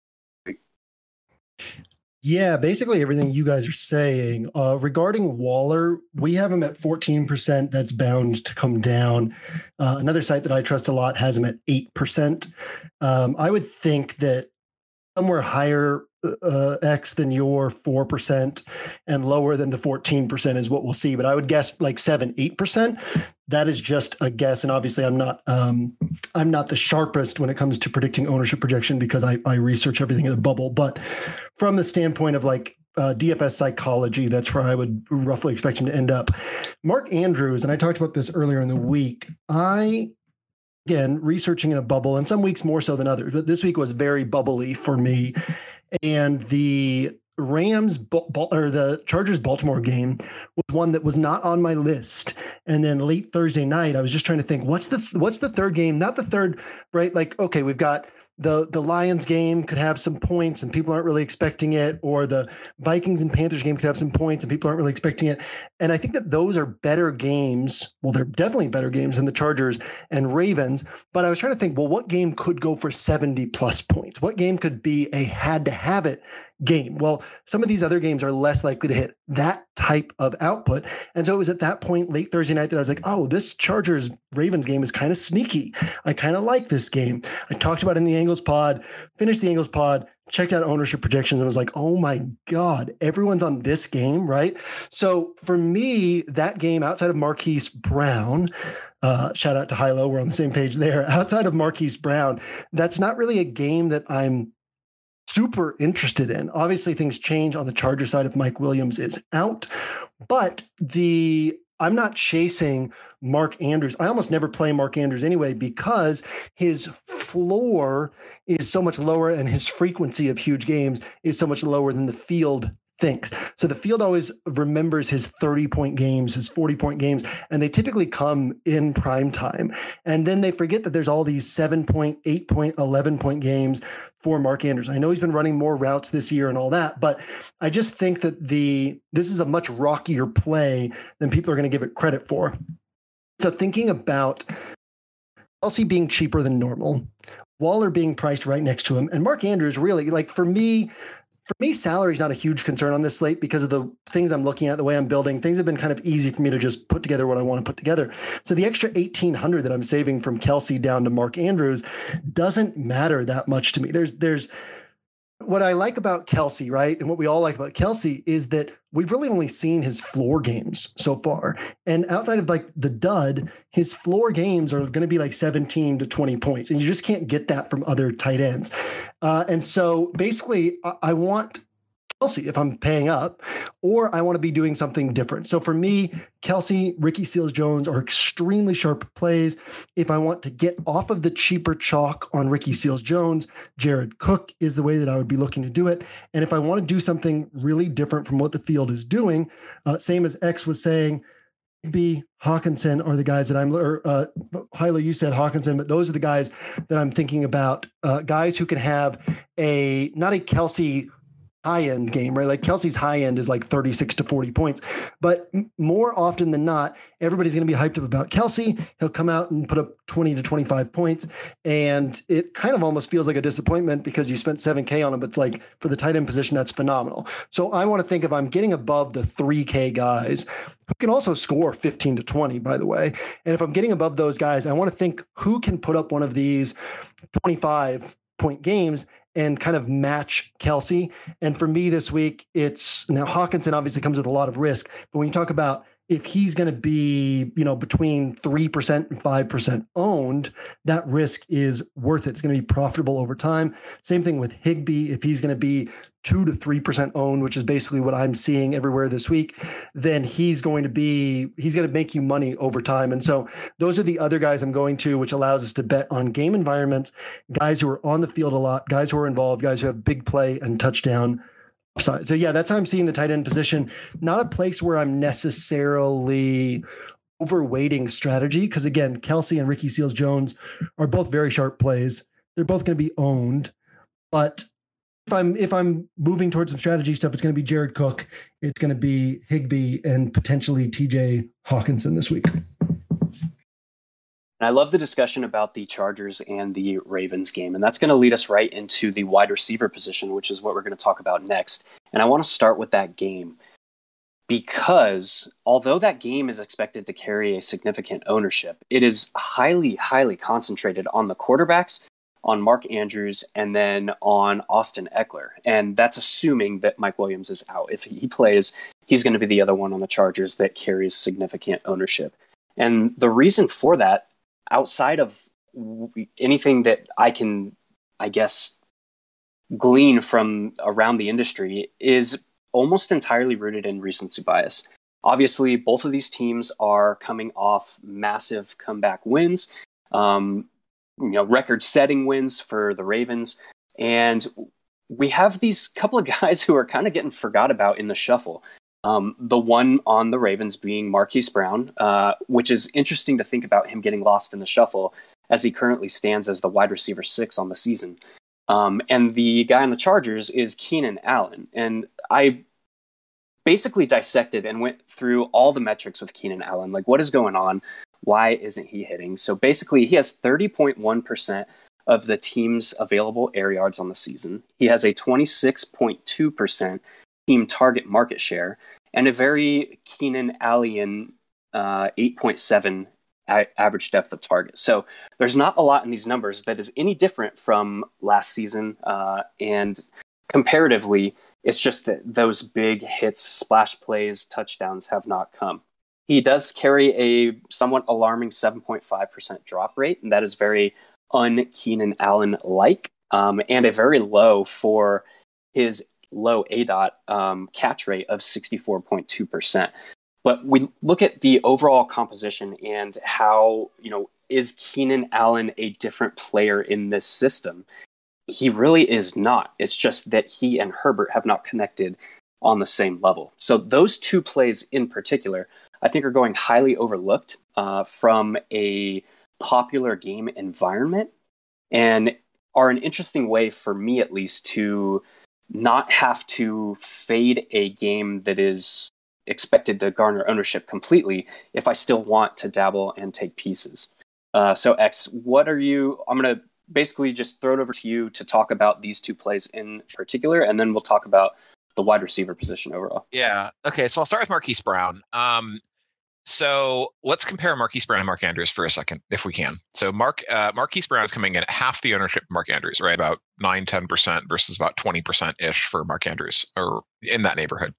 Speaker 4: Yeah, basically everything you guys are saying. Uh, regarding Waller, we have him at 14%. That's bound to come down. Uh, another site that I trust a lot has him at 8%. Um, I would think that somewhere higher uh, X than your 4% and lower than the 14% is what we'll see. But I would guess like 7, 8%. That is just a guess. And obviously I'm not um, I'm not the sharpest when it comes to predicting ownership projection because I, I research everything in the bubble. But from the standpoint of like uh, DFS psychology, that's where I would roughly expect him to end up. Mark Andrews, and I talked about this earlier in the week. I again researching in a bubble and some weeks more so than others but this week was very bubbly for me and the Rams or the Chargers Baltimore game was one that was not on my list. And then late Thursday night, I was just trying to think, what's the what's the third game? Not the third, right? Like, okay, we've got the the Lions game could have some points and people aren't really expecting it, or the Vikings and Panthers game could have some points and people aren't really expecting it. And I think that those are better games. Well, they're definitely better games than the Chargers and Ravens. But I was trying to think, well, what game could go for 70 plus points? What game could be a had to have it game. Well, some of these other games are less likely to hit that type of output. And so it was at that point late Thursday night that I was like, oh, this Chargers Ravens game is kind of sneaky. I kind of like this game. I talked about in the Angles pod, finished the Angles pod, checked out ownership projections and was like, oh my God, everyone's on this game, right? So for me, that game outside of Marquise Brown, uh, shout out to Hilow, we're on the same page there. Outside of Marquise Brown, that's not really a game that I'm super interested in. Obviously, things change on the Charger side if Mike Williams is out, but the I'm not chasing Mark Andrews. I almost never play Mark Andrews anyway because his floor is so much lower and his frequency of huge games is so much lower than the field thinks. So the field always remembers his 30 point games, his 40 point games, and they typically come in prime time. And then they forget that there's all these 7 point, 8 point, 11 point games for Mark Andrews. I know he's been running more routes this year and all that, but I just think that the this is a much rockier play than people are going to give it credit for. So thinking about Kelce being cheaper than normal, Waller being priced right next to him, and Mark Andrews really like for me for me, salary is not a huge concern on this slate because of the things I'm looking at, the way I'm building. Things have been kind of easy for me to just put together what I want to put together. So the extra 1800 that I'm saving from Kelce down to Mark Andrews doesn't matter that much to me. There's there's what I like about Kelce, right? And what we all like about Kelce is that we've really only seen his floor games so far. And outside of like the dud, his floor games are going to be like 17 to 20 points. And you just can't get that from other tight ends. Uh, and so basically, I, I want Kelce if I'm paying up, or I want to be doing something different. So for me, Kelce, Ricky Seals Jones are extremely sharp plays. If I want to get off of the cheaper chalk on Ricky Seals Jones, Jared Cook is the way that I would be looking to do it. And if I want to do something really different from what the field is doing, uh, same as X was saying, B. Hockenson are the guys that I'm, or uh, Hilow, you said Hockenson, but those are the guys that I'm thinking about. Uh, guys who can have a, not a Kelce high end game, right? Like Kelce's high end is like 36 to 40 points. But more often than not, everybody's going to be hyped up about Kelce. He'll come out and put up 20 to 25 points. And it kind of almost feels like a disappointment because you spent 7K on him. But it's like for the tight end position, that's phenomenal. So I want to think if I'm getting above the 3K guys who can also score 15 to 20, by the way. And if I'm getting above those guys, I want to think who can put up one of these 25 point games and kind of match Kelce. And for me this week, it's now Hockenson obviously comes with a lot of risk, but when you talk about if he's going to be, you know, between 3% and 5% owned, that risk is worth it. It's going to be profitable over time. Same thing with Higbee. If he's going to be 2 to 3% owned, which is basically what I'm seeing everywhere this week, then he's going to be, he's going to make you money over time. And so those are the other guys I'm going to, which allows us to bet on game environments, guys who are on the field a lot, guys who are involved, guys who have big play and touchdown So yeah, that's how I'm seeing the tight end position. Not a place where I'm necessarily overweighting strategy because again, Kelce and Ricky Seals Jones are both very sharp plays. They're both going to be owned, but if I'm if I'm moving towards some strategy stuff, it's going to be Jared Cook, it's going to be Higbee, and potentially T.J. Hockenson this week.
Speaker 2: And I love the discussion about the Chargers and the Ravens game. And that's going to lead us right into the wide receiver position, which is what we're going to talk about next. And I want to start with that game because although that game is expected to carry a significant ownership, it is highly, highly concentrated on the quarterbacks, on Mark Andrews, and then on Austin Ekeler. And that's assuming that Mike Williams is out. If he plays, he's going to be the other one on the Chargers that carries significant ownership. And the reason for that outside of anything that I can, I guess, glean from around the industry is almost entirely rooted in recency bias. Obviously, both of these teams are coming off massive comeback wins, um, you know, record-setting wins for the Ravens, and we have these couple of guys who are kind of getting forgot about in the shuffle. Um, the one on the Ravens being Marquise Brown, uh, which is interesting to think about him getting lost in the shuffle as he currently stands as the wide receiver six on the season. Um, and the guy on the Chargers is Keenan Allen. And I basically dissected and went through all the metrics with Keenan Allen. Like, what is going on? Why isn't he hitting? So basically, he has 30.1% of the team's available air yards on the season. He has a 26.2% team target market share and a very Keenan Allen uh, 8.7 a- average depth of target. So there's not a lot in these numbers that is any different from last season. Uh, and comparatively, it's just that those big hits, splash plays, touchdowns have not come. He does carry a somewhat alarming 7.5% drop rate, and that is very un Keenan Allen like, um, and a very low for his low ADOT um, catch rate of 64.2%. But we look at the overall composition and how, you know, is Keenan Allen a different player in this system? He really is not. It's just that he and Herbert have not connected on the same level. So those two plays in particular, I think, are going highly overlooked uh, from a popular game environment and are an interesting way for me at least to not have to fade a game that is expected to garner ownership completely if I still want to dabble and take pieces. Uh, so X, what are you? I'm gonna basically just throw it over to you to talk about these two plays in particular, and then we'll talk about the wide receiver position overall.
Speaker 3: Yeah. Okay. So I'll start with Marquise Brown. Um, so let's compare Marquise Brown and Mark Andrews for a second, if we can. So Mark uh, Marquise Brown is coming in at half the ownership of Mark Andrews, right? About 9 10% versus about 20% ish for Mark Andrews, or in that neighborhood.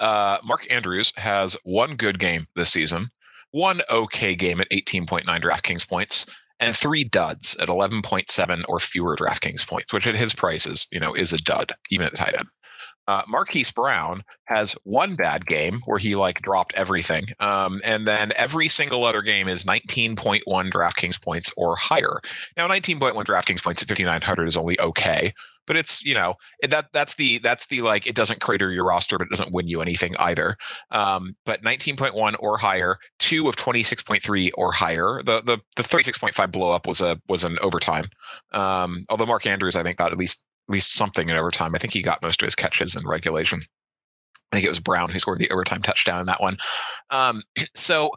Speaker 3: Uh, Mark Andrews has one good game this season, one okay game at 18.9 DraftKings points, and three duds at 11.7 or fewer DraftKings points, which at his price is, you know, is a dud, even at the tight end. Uh, Marquise Brown has one bad game where he like dropped everything, um, and then every single other game is 19.1 DraftKings points or higher. Now, 19.1 DraftKings points at 5900 is only okay, but it's you know that that's the that's the like it doesn't crater your roster, but it doesn't win you anything either. Um, but 19.1 or higher, two of 26.3 or higher. The the the 36.5 blow up was a was an overtime. Um, although Mark Andrews, I think, got at least least something in overtime. I think he got most of his catches in regulation. I think it was Brown who scored the overtime touchdown in that one. Um, so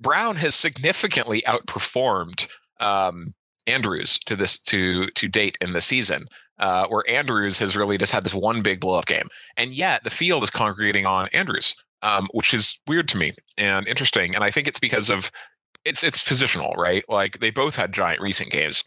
Speaker 3: Brown has significantly outperformed um, Andrews to this to to date in the season. Uh, where Andrews has really just had this one big blow up game, and yet the field is congregating on Andrews, um, which is weird to me and interesting. And I think it's because of it's it's positional, right? Like they both had giant recent games,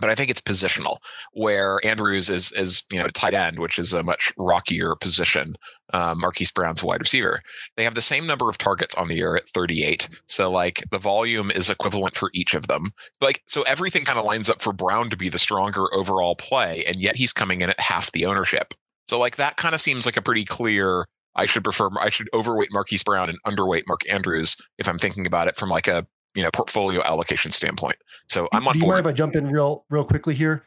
Speaker 3: but I think it's positional where Andrews is is you know tight end, which is a much rockier position. Uh, Marquise Brown's wide receiver. They have the same number of targets on the year at 38. So like the volume is equivalent for each of them. Like so everything kind of lines up for Brown to be the stronger overall play, and yet he's coming in at half the ownership. So like that kind of seems like a pretty clear. I should prefer I should overweight Marquise Brown and underweight Mark Andrews if I'm thinking about it from like a you know portfolio allocation standpoint. So I'm on
Speaker 4: Do you
Speaker 3: board.
Speaker 4: mind if I jump in real real quickly here?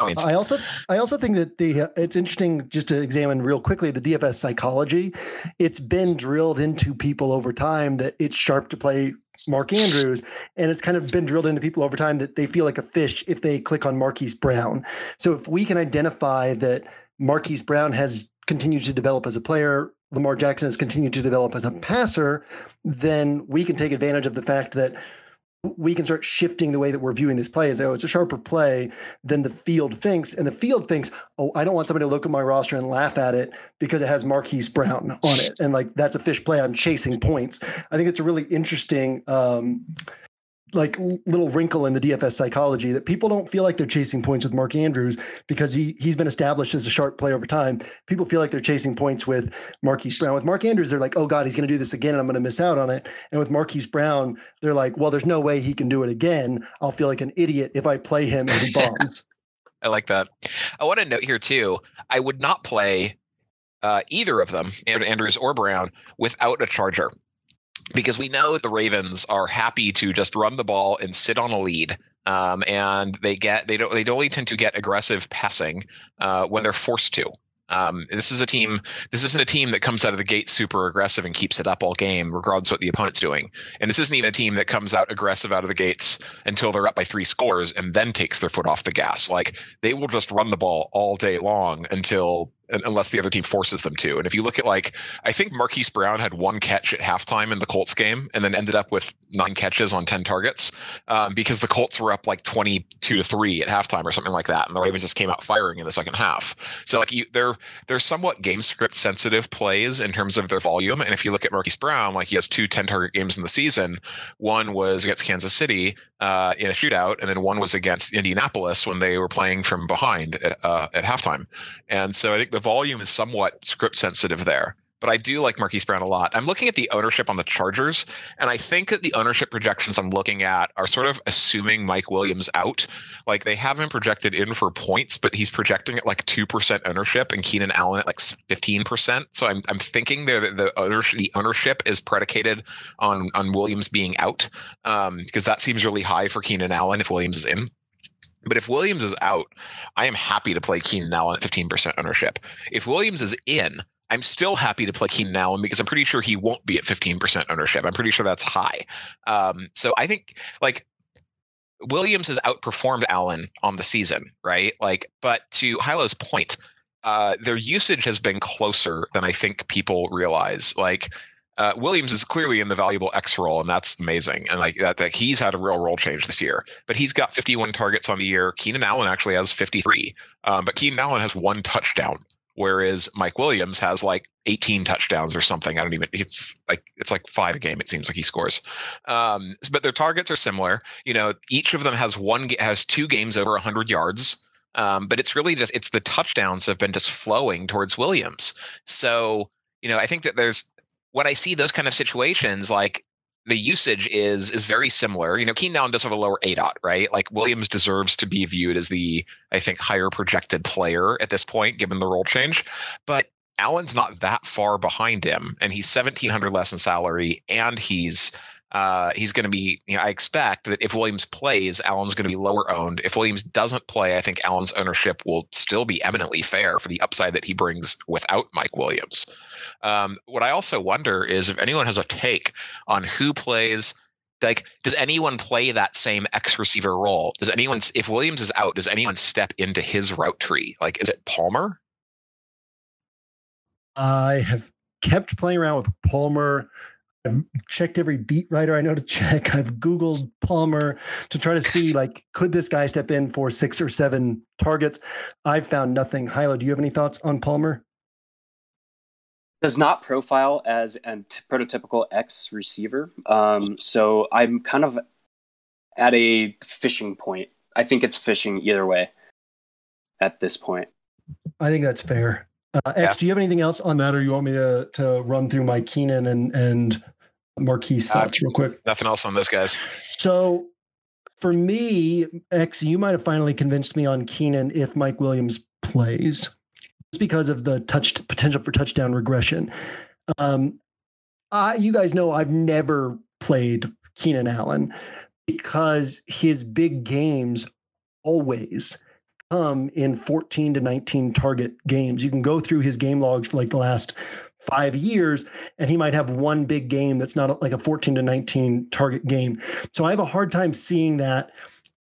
Speaker 3: Oh,
Speaker 4: I also I also think that the it's interesting just to examine real quickly the DFS psychology. It's been drilled into people over time that it's sharp to play Mark Andrews, and it's kind of been drilled into people over time that they feel like a fish if they click on Marquise Brown. So if we can identify that Marquise Brown has continued to develop as a player, Lamar Jackson has continued to develop as a passer, then we can take advantage of the fact that we can start shifting the way that we're viewing this play and say, oh, it's a sharper play than the field thinks. And the field thinks, oh, I don't want somebody to look at my roster and laugh at it because it has Marquise Brown on it. And like, that's a fish play. I'm chasing points. I think it's a really interesting, um, like little wrinkle in the DFS psychology that people don't feel like they're chasing points with Mark Andrews because he he's been established as a sharp play over time. People feel like they're chasing points with Marquise Brown. With Mark Andrews, they're like, oh God, he's going to do this again, and I'm going to miss out on it. And with Marquise Brown, they're like, well, there's no way he can do it again. I'll feel like an idiot if I play him and he bombs.
Speaker 3: I like that. I want to note here too. I would not play uh, either of them, Andrews or Brown, without a charger because we know the Ravens are happy to just run the ball and sit on a lead. Um, and they get they don't they only tend to get aggressive passing uh, when they're forced to. Um, this is a team. This isn't a team that comes out of the gate super aggressive and keeps it up all game, regardless of what the opponent's doing. And this isn't even a team that comes out aggressive out of the gates until they're up by three scores and then takes their foot off the gas. Like they will just run the ball all day long until unless the other team forces them to. And if you look at like, I think Marquise Brown had one catch at halftime in the Colts game, and then ended up with nine catches on ten targets um, because the Colts were up like twenty-two to three at halftime or something like that, and the Ravens just came out firing in the second half. So like, you, they're they're somewhat game script sensitive plays in terms of their volume. And if you look at Marquise Brown, like he has two 10 target games in the season. One was against Kansas City uh, in a shootout, and then one was against Indianapolis when they were playing from behind at, uh, at halftime. And so I think the volume is somewhat script sensitive there. But I do like Marquise Brown a lot. I'm looking at the ownership on the Chargers, and I think that the ownership projections I'm looking at are sort of assuming Mike Williams out. Like they have him projected in for points, but he's projecting at like two percent ownership, and Keenan Allen at like fifteen percent. So I'm I'm thinking the the ownership the ownership is predicated on on Williams being out, um, because that seems really high for Keenan Allen if Williams is in. But if Williams is out, I am happy to play Keenan Allen at 15% ownership. If Williams is in, I'm still happy to play Keenan Allen because I'm pretty sure he won't be at 15% ownership. I'm pretty sure that's high. Um, so I think like Williams has outperformed Allen on the season, right? Like, but to Hilow's point, uh, their usage has been closer than I think people realize. Like, Uh, Williams is clearly in the valuable X role, and that's amazing. And like that, that he's had a real role change this year. But he's got 51 targets on the year. Keenan Allen actually has 53, um, but Keenan Allen has one touchdown, whereas Mike Williams has like 18 touchdowns or something. I don't even. It's like it's like five a game. It seems like he scores. Um, but their targets are similar. You know, each of them has one has two games over 100 yards. Um, but it's really just it's the touchdowns have been just flowing towards Williams. So you know, I think that there's when I see those kind of situations, like the usage is is very similar. You know, Keenan Allen does have a lower ADOT, right? Like Williams deserves to be viewed as the I think higher projected player at this point, given the role change. But Allen's not that far behind him, and he's seventeen hundred less in salary, and he's uh, he's going to be. You know, I expect that if Williams plays, Allen's going to be lower owned. If Williams doesn't play, I think Allen's ownership will still be eminently fair for the upside that he brings without Mike Williams. Um, what I also wonder is if anyone has a take on who plays like does anyone play that same X receiver role? Does anyone if Williams is out, does anyone step into his route tree? Like is it Palmer?
Speaker 4: I have kept playing around with Palmer. I've checked every beat writer I know to check. I've Googled Palmer to try to see like could this guy step in for six or seven targets. I've found nothing. Hilow, do you have any thoughts on Palmer?
Speaker 2: Does not profile as a t- prototypical X receiver. Um, so I'm kind of at a fishing point. I think it's fishing either way at this point.
Speaker 4: I think that's fair. Uh, X, yeah. do you have anything else on that, or you want me to to run through my Keenan and and Marquise uh, thoughts uh, real quick?
Speaker 3: Nothing else on this, guys.
Speaker 4: So for me, X, you might have finally convinced me on Keenan if Mike Williams plays because of the potential for touchdown regression. Um, I, you guys know I've never played Keenan Allen because his big games always come in 14 to 19 target games. You can go through his game logs for like the last five years, and he might have one big game that's not like a 14 to 19 target game. So I have a hard time seeing that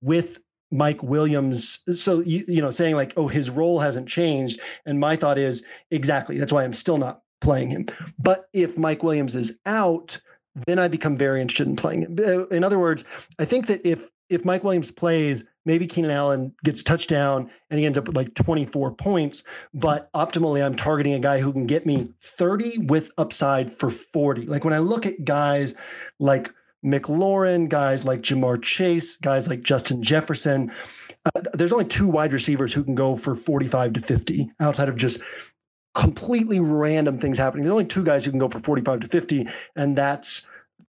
Speaker 4: with Mike Williams. So you you know saying like oh his role hasn't changed, and my thought is exactly that's why I'm still not playing him. But if Mike Williams is out, then I become very interested in playing him. Uh, in other words, I think that if if Mike Williams plays, maybe Keenan Allen gets touchdown and he ends up with like 24 points. But optimally, I'm targeting a guy who can get me 30 with upside for 40. Like when I look at guys like McLaurin, guys like Ja'Marr Chase, guys like Justin Jefferson. Uh, there's only two wide receivers who can go for 45 to 50 outside of just completely random things happening. There's only two guys who can go for 45 to 50, and that's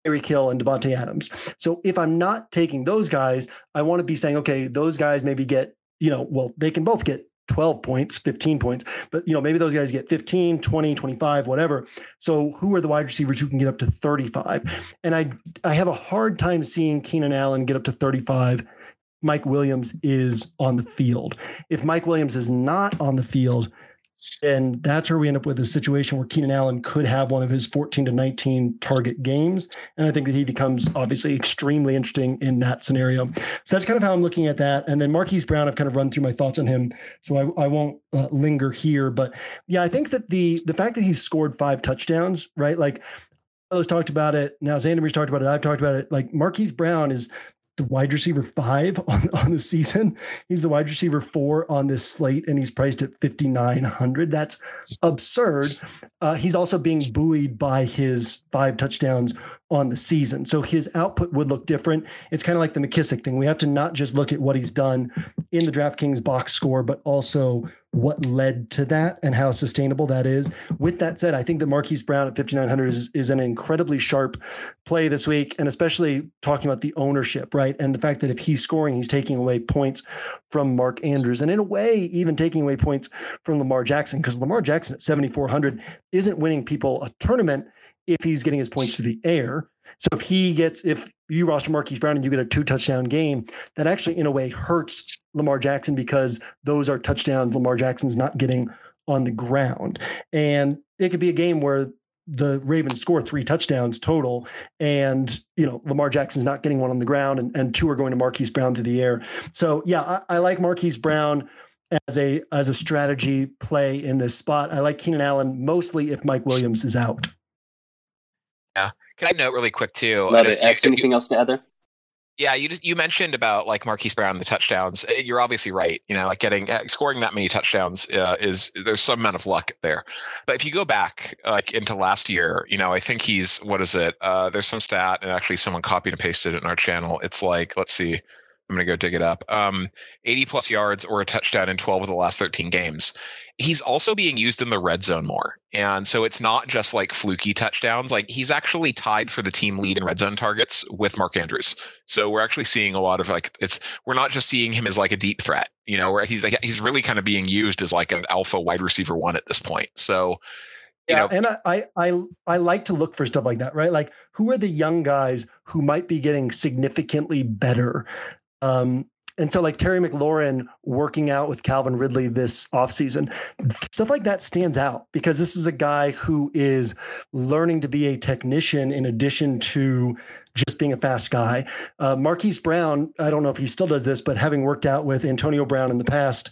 Speaker 4: Tyreek Hill and Davante Adams. So if I'm not taking those guys, I want to be saying, okay, those guys maybe get, you know, well, they can both get 12 points, 15 points, but you know, maybe those guys get 15, 20, 25, whatever. So who are the wide receivers who can get up to 35? And I I have a hard time seeing Keenan Allen get up to 35. Mike Williams is on the field. If Mike Williams is not on the field, and that's where we end up with a situation where Keenan Allen could have one of his 14 to 19 target games. And I think that he becomes obviously extremely interesting in that scenario. So that's kind of how I'm looking at that. And then Marquise Brown, I've kind of run through my thoughts on him. So I, I won't uh, linger here. But yeah, I think that the the fact that he's scored five touchdowns, right? Like those talked about it. Now Xander's talked about it. I've talked about it. Like Marquise Brown is the wide receiver five on, on the season. He's the wide receiver four on this slate, and he's priced at 5,900. That's absurd. Uh, he's also being buoyed by his five touchdowns on the season. So his output would look different. It's kind of like the McKissic thing. We have to not just look at what he's done in the DraftKings box score, but also what led to that and how sustainable that is. With that said, I think that Marquise Brown at 5,900 is, is an incredibly sharp play this week, and especially talking about the ownership, right? And the fact that if he's scoring, he's taking away points from Mark Andrews, and in a way, even taking away points from Lamar Jackson, because Lamar Jackson at 7,400 isn't winning people a tournament if he's getting his points through the air. So if he gets, if you roster Marquise Brown and you get a two touchdown game, that actually in a way hurts Lamar Jackson because those are touchdowns Lamar Jackson's not getting on the ground. And it could be a game where the Ravens score three touchdowns total, and you know Lamar Jackson's not getting one on the ground, and, and two are going to Marquise Brown through the air. So yeah, I, I like Marquise Brown as a as a strategy play in this spot. I like Keenan Allen mostly if Mike Williams is out.
Speaker 3: Yeah. Can I note really quick too?
Speaker 2: Love it. X, anything else to add there?
Speaker 3: Yeah, you just you mentioned about like Marquise Brown the touchdowns. Eh, you're obviously right. You know, like getting eh, scoring that many touchdowns uh, is there's some amount of luck there. But if you go back like into last year, you know, I think he's what is it? Uh, there's some stat, and actually someone copied and pasted it in our channel. It's like let's see, I'm gonna go dig it up. Um, 80 plus yards or a touchdown in 12 of the last 13 games he's also being used in the red zone more. And so it's not just like fluky touchdowns. Like he's actually tied for the team lead in red zone targets with Mark Andrews. So we're actually seeing a lot of like it's we're not just seeing him as like a deep threat, you know, where he's like he's really kind of being used as like an alpha wide receiver one at this point. So
Speaker 4: yeah, know, and I, I I like to look for stuff like that, right? Like who are the young guys who might be getting significantly better? Um, and so like Terry McLaurin working out with Calvin Ridley this offseason, stuff like that stands out because this is a guy who is learning to be a technician in addition to just being a fast guy. Uh, Marquise Brown, I don't know if he still does this, but having worked out with Antonio Brown in the past,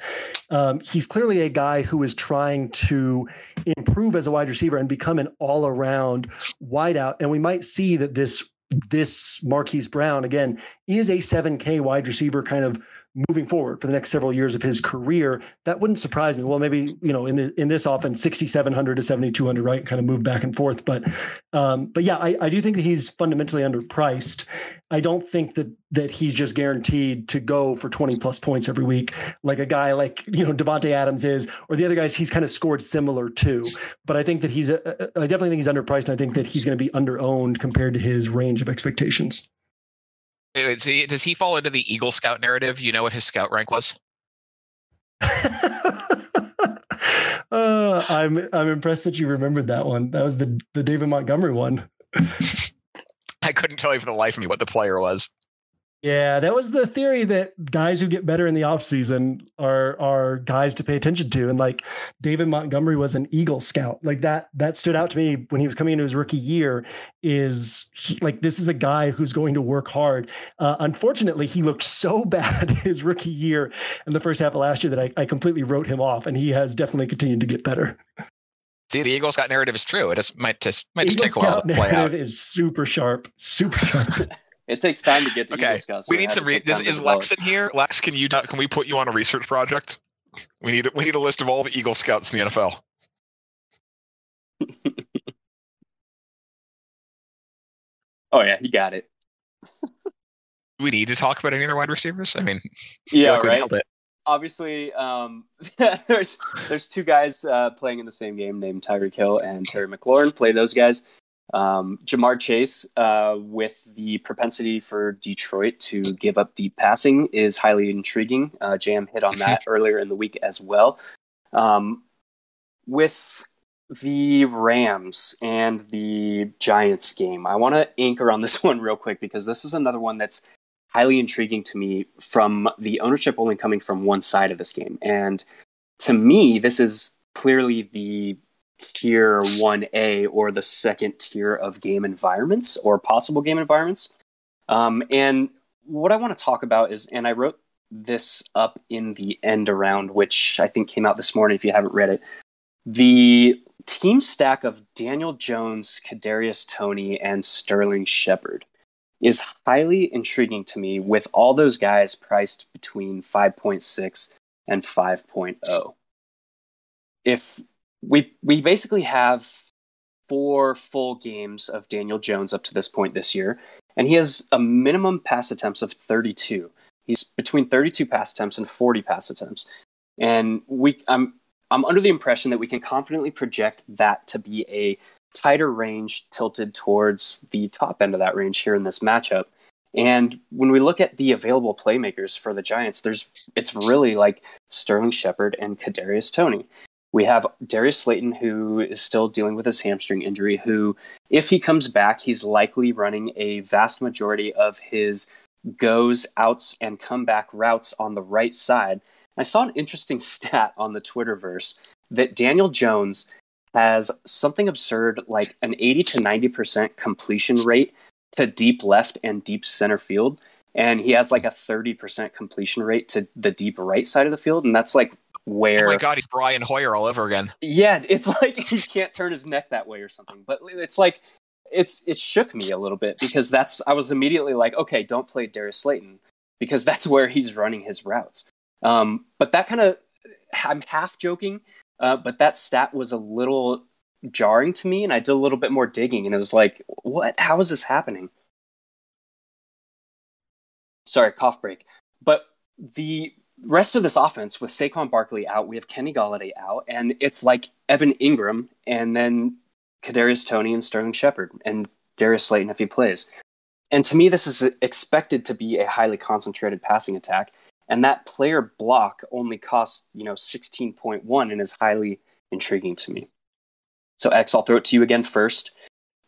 Speaker 4: um, he's clearly a guy who is trying to improve as a wide receiver and become an all around wideout. And we might see that this this Marquise Brown again is a 7K wide receiver kind of moving forward for the next several years of his career. That wouldn't surprise me. Well, maybe you know in the in this offense, 6,700 to 7,200, right? Kind of move back and forth. But um, but yeah, I, I do think that he's fundamentally underpriced. I don't think that that he's just guaranteed to go for 20 plus points every week, like a guy like you know Davante Adams is, or the other guys he's kind of scored similar to. But I think that he's a, I definitely think he's underpriced. And I think that he's going to be underowned compared to his range of expectations.
Speaker 3: Is he, does he fall into the Eagle Scout narrative? You know what his scout rank was?
Speaker 4: uh, I'm I'm impressed that you remembered that one. That was the the David Montgomery one.
Speaker 3: I couldn't tell you for the life of me what the player was.
Speaker 4: Yeah, that was the theory that guys who get better in the offseason are are guys to pay attention to. And like David Montgomery was an Eagle scout. Like that that stood out to me when he was coming into his rookie year is he, like this is a guy who's going to work hard. Uh, unfortunately, he looked so bad his rookie year and the first half of last year that I, I completely wrote him off and he has definitely continued to get better.
Speaker 3: See, the Eagle Scout narrative is true. It just might just might just take a while to play out.
Speaker 4: Is super sharp, super sharp.
Speaker 2: It takes time to get to
Speaker 3: okay.
Speaker 2: Scouts.
Speaker 3: we need some. Re- is, is Lex in here? Lex, can you can we put you on a research project? We need we need a list of all the Eagle Scouts in the NFL.
Speaker 2: oh yeah, you got it.
Speaker 3: we need to talk about any other wide receivers. I mean,
Speaker 2: yeah, like right. Obviously, um, there's there's two guys uh, playing in the same game named Tyreek Hill and Terry McLaurin. Play those guys. Um, Ja'Marr Chase, uh, with the propensity for Detroit to give up deep passing, is highly intriguing. Uh, Jam hit on that earlier in the week as well. Um, with the Rams and the Giants game, I want to anchor on this one real quick because this is another one that's highly intriguing to me from the ownership only coming from one side of this game. And to me, this is clearly the tier 1A or the second tier of game environments or possible game environments. Um, and what I want to talk about is, and I wrote this up in the end around, which I think came out this morning if you haven't read it. The team stack of Daniel Jones, Kadarius Toney, and Sterling Shepard is highly intriguing to me with all those guys priced between 5.6 and 5.0. If we we basically have four full games of Daniel Jones up to this point this year, and he has a minimum pass attempts of 32. He's between 32 pass attempts and 40 pass attempts, and we I'm I'm under the impression that we can confidently project that to be a tighter range tilted towards the top end of that range here in this matchup. And when we look at the available playmakers for the Giants, there's it's really like Sterling Shepard and Kadarius Toney. We have Darius Slayton, who is still dealing with his hamstring injury, who, if he comes back, he's likely running a vast majority of his goes, outs, and comeback routes on the right side. I saw an interesting stat on the Twitterverse that Daniel Jones has something absurd like an 80 to 90% completion rate to deep left and deep center field. And he has like a 30% completion rate to the deep right side of the field. And that's like where
Speaker 3: oh my god he's brian hoyer all over again
Speaker 2: yeah it's like he can't turn his neck that way or something but it's like it's it shook me a little bit because that's I was immediately like, okay, don't play Darius Slayton because that's where he's running his routes. Um, but that kind of I'm half joking, uh, but that stat was a little jarring to me, and I did a little bit more digging, and it was like, what? How is this happening? Sorry, cough break. But the rest of this offense with Saquon Barkley out, we have Kenny Golladay out, and it's like Evan Engram and then Kadarius Toney and Sterling Shepard and Darius Slayton if he plays. And to me, this is expected to be a highly concentrated passing attack, and that player block only costs you know 16.1 and is highly intriguing to me. So X, I'll throw it to you again first.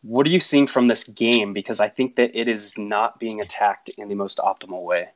Speaker 2: What are you seeing from this game? Because I think that it is not being attacked in the most optimal way.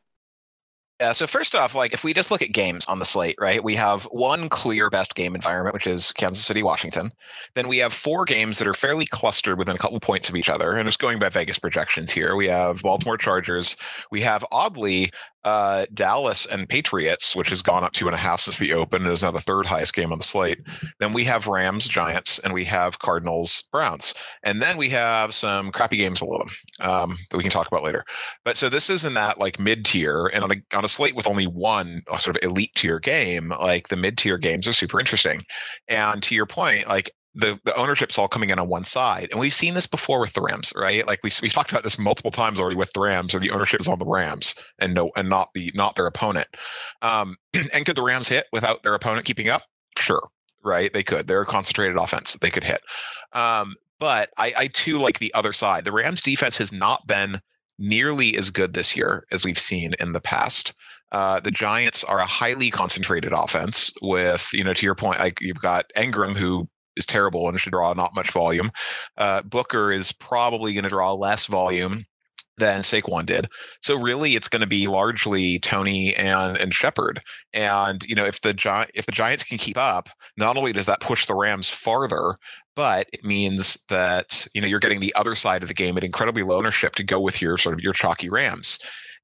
Speaker 3: Yeah, so first off, like if we just look at games on the slate, right? We have one clear best game environment, which is Kansas City, Washington. Then we have four games that are fairly clustered within a couple points of each other. And just going by Vegas projections here, we have Baltimore Chargers. We have oddly uh, Dallas and Patriots, which has gone up two and a half since the open, and is now the third highest game on the slate. Then we have Rams, Giants, and we have Cardinals, Browns, and then we have some crappy games below them um, that we can talk about later. But so this is in that like mid tier, and on a on a slate with only one sort of elite tier game, like the mid tier games are super interesting. And to your point, like the the ownership's all coming in on one side, and we've seen this before with the Rams, right? Like we we talked about this multiple times already with the Rams, or the ownership is on the Rams and no and not the not their opponent. Um, and could the Rams hit without their opponent keeping up? Sure, right? They could. They're a concentrated offense. They could hit. Um, but I, I too like the other side. The Rams defense has not been nearly as good this year as we've seen in the past. Uh, the Giants are a highly concentrated offense with, you know, to your point, like you've got Engram, who is terrible and should draw not much volume. Uh, Booker is probably going to draw less volume than Saquon did. So really, it's going to be largely Toney and and Shepard. And you know, if the Gi- if the Giants can keep up, not only does that push the Rams farther, but it means that you know you're getting the other side of the game at incredibly low ownership to go with your sort of your chalky Rams.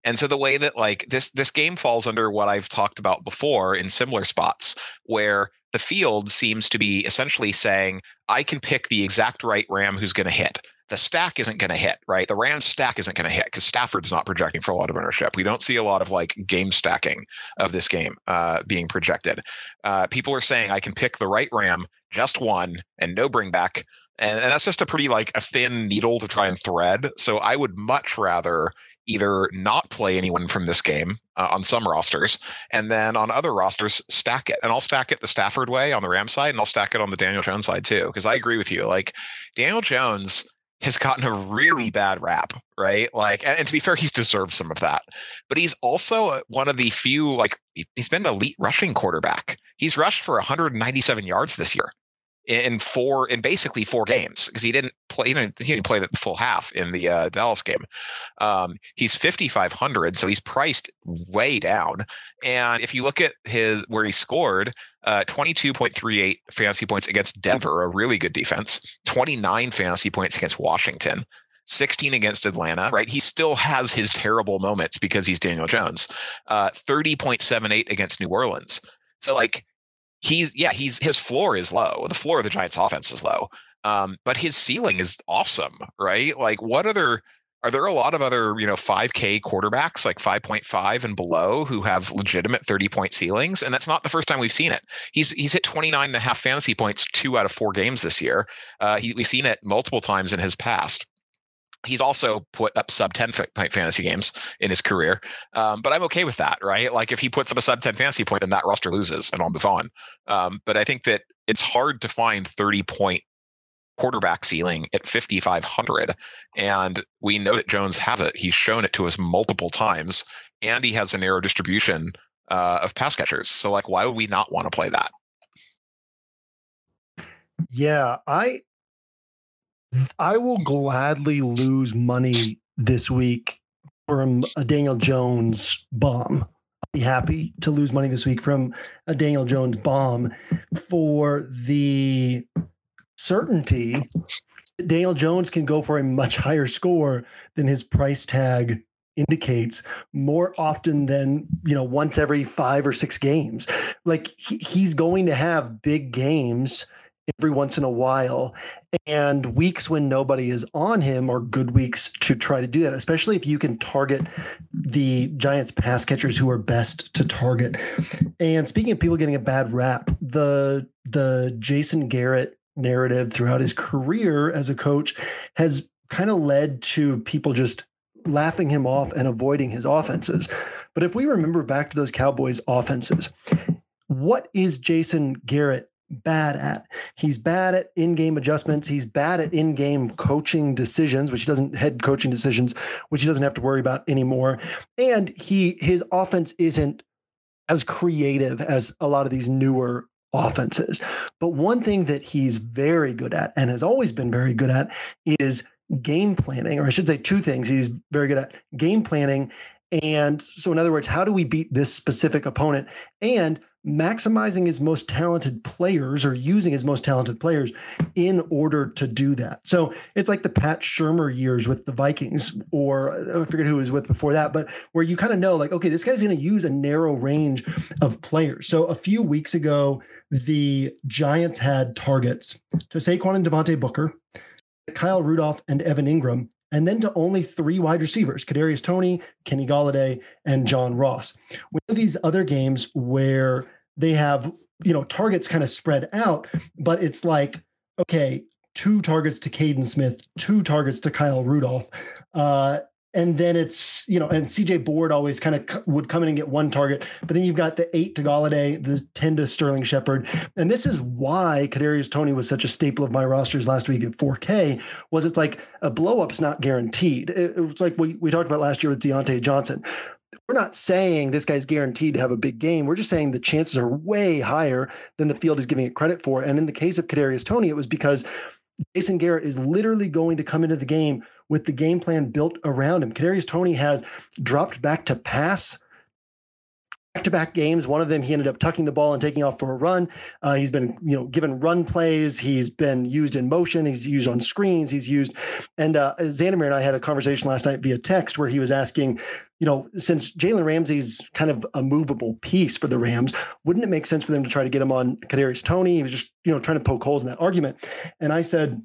Speaker 3: And so the way that like this this game falls under what I've talked about before in similar spots where the field seems to be essentially saying, I can pick the exact right Ram who's going to hit. The stack isn't going to hit, right? The Rams stack isn't going to hit because Stafford's not projecting for a lot of ownership. We don't see a lot of like game stacking of this game uh, being projected. Uh, people are saying I can pick the right Ram, just one, and no bring back. And, and that's just a pretty like a thin needle to try and thread. So I would much rather either not play anyone from this game uh, on some rosters, and then on other rosters stack it. And I'll stack it the Stafford way on the Ram side, and I'll stack it on the Daniel Jones side too. Because I agree with you. Like Daniel Jones has gotten a really bad rap, right? Like, and, and, to be fair, he's deserved some of that. But he's also uh, one of the few, like, he's been an elite rushing quarterback. He's rushed for 197 yards this year in four in basically four games because he didn't play he didn't, he didn't play the full half in the uh, Dallas game. Um, he's 5500 so he's priced way down and if you look at his where he scored uh, 22.38 fantasy points against Denver a really good defense 29 fantasy points against Washington 16 against Atlanta, right? He still has his terrible moments because he's Daniel Jones. Uh, 30.78 against New Orleans. So, like, he's yeah he's his floor is low. The floor of the giants offense is low. Um, but his ceiling is awesome right? Like what other are there a lot of other you know 5k quarterbacks like 5.5 and below who have legitimate 30 point ceilings? And that's not the first time we've seen it. He's he's hit 29 and a half fantasy points two out of four games this year. Uh, he, we've seen it multiple times in his past He's also put up sub 10 point fantasy games in his career. Um, but I'm okay with that, right? Like if he puts up a sub 10 fantasy point, then that roster loses and I'll move on. Um, but I think that it's hard to find 30 point quarterback ceiling at 5,500. And we know that Jones has it. He's shown it to us multiple times. And he has a narrow distribution uh, of pass catchers. So, like, why would we not want to play that?
Speaker 4: Yeah, I I will gladly lose money this week from a Daniel Jones bomb. I'll be happy to lose money this week from a Daniel Jones bomb for the certainty that Daniel Jones can go for a much higher score than his price tag indicates more often than you know once every five or six games like he, he's going to have big games every once in a while. And weeks when nobody is on him are good weeks to try to do that, especially if you can target the Giants pass catchers who are best to target. And speaking of people getting a bad rap, the the Jason Garrett narrative throughout his career as a coach has kind of led to people just laughing him off and avoiding his offenses. But if we remember back to those Cowboys offenses, what is Jason Garrett bad at. He's bad at in-game adjustments. He's bad at in-game coaching decisions, which he doesn't head coaching decisions, which he doesn't have to worry about anymore. And he his offense isn't as creative as a lot of these newer offenses. But one thing that he's very good at and has always been very good at is game planning, or I should say two things he's very good at game planning. And so, in other words, how do we beat this specific opponent? And maximizing his most talented players or using his most talented players in order to do that. So it's like the Pat Shurmur years with the Vikings, or I forget who was with before that, but where you kind of know, like, okay, this guy's going to use a narrow range of players. So a few weeks ago, the Giants had targets to Saquon and Devontae Booker, Kyle Rudolph, and Evan Engram and then to only three wide receivers: Kadarius Toney, Kenny Golladay, and John Ross. We have these other games where they have you know targets kind of spread out, but it's like okay, two targets to Kaden Smith, two targets to Kyle Rudolph, uh, and then it's you know and CJ Board always kind of would come in and get one target, but then you've got the eight to Golladay, the ten to Sterling Shepard, and this is why Kadarius Toney was such a staple of my rosters last week at 4K. Was it's like a blow up's not guaranteed. It, was like we we talked about last year with Diontae Johnson. We're not saying this guy's guaranteed to have a big game. We're just saying the chances are way higher than the field is giving it credit for. And in the case of Kadarius Toney, it was because Jason Garrett is literally going to come into the game with the game plan built around him. Kadarius Toney has dropped back to pass back-to-back games. One of them, he ended up tucking the ball and taking off for a run. Uh, he's been, you know, given run plays. He's been used in motion. He's used on screens. He's used, and uh, Xandamere and I had a conversation last night via text where he was asking, you know, since Jalen Ramsey's kind of a movable piece for the Rams, wouldn't it make sense for them to try to get him on Kadarius Toney? He was just, you know, trying to poke holes in that argument, and I said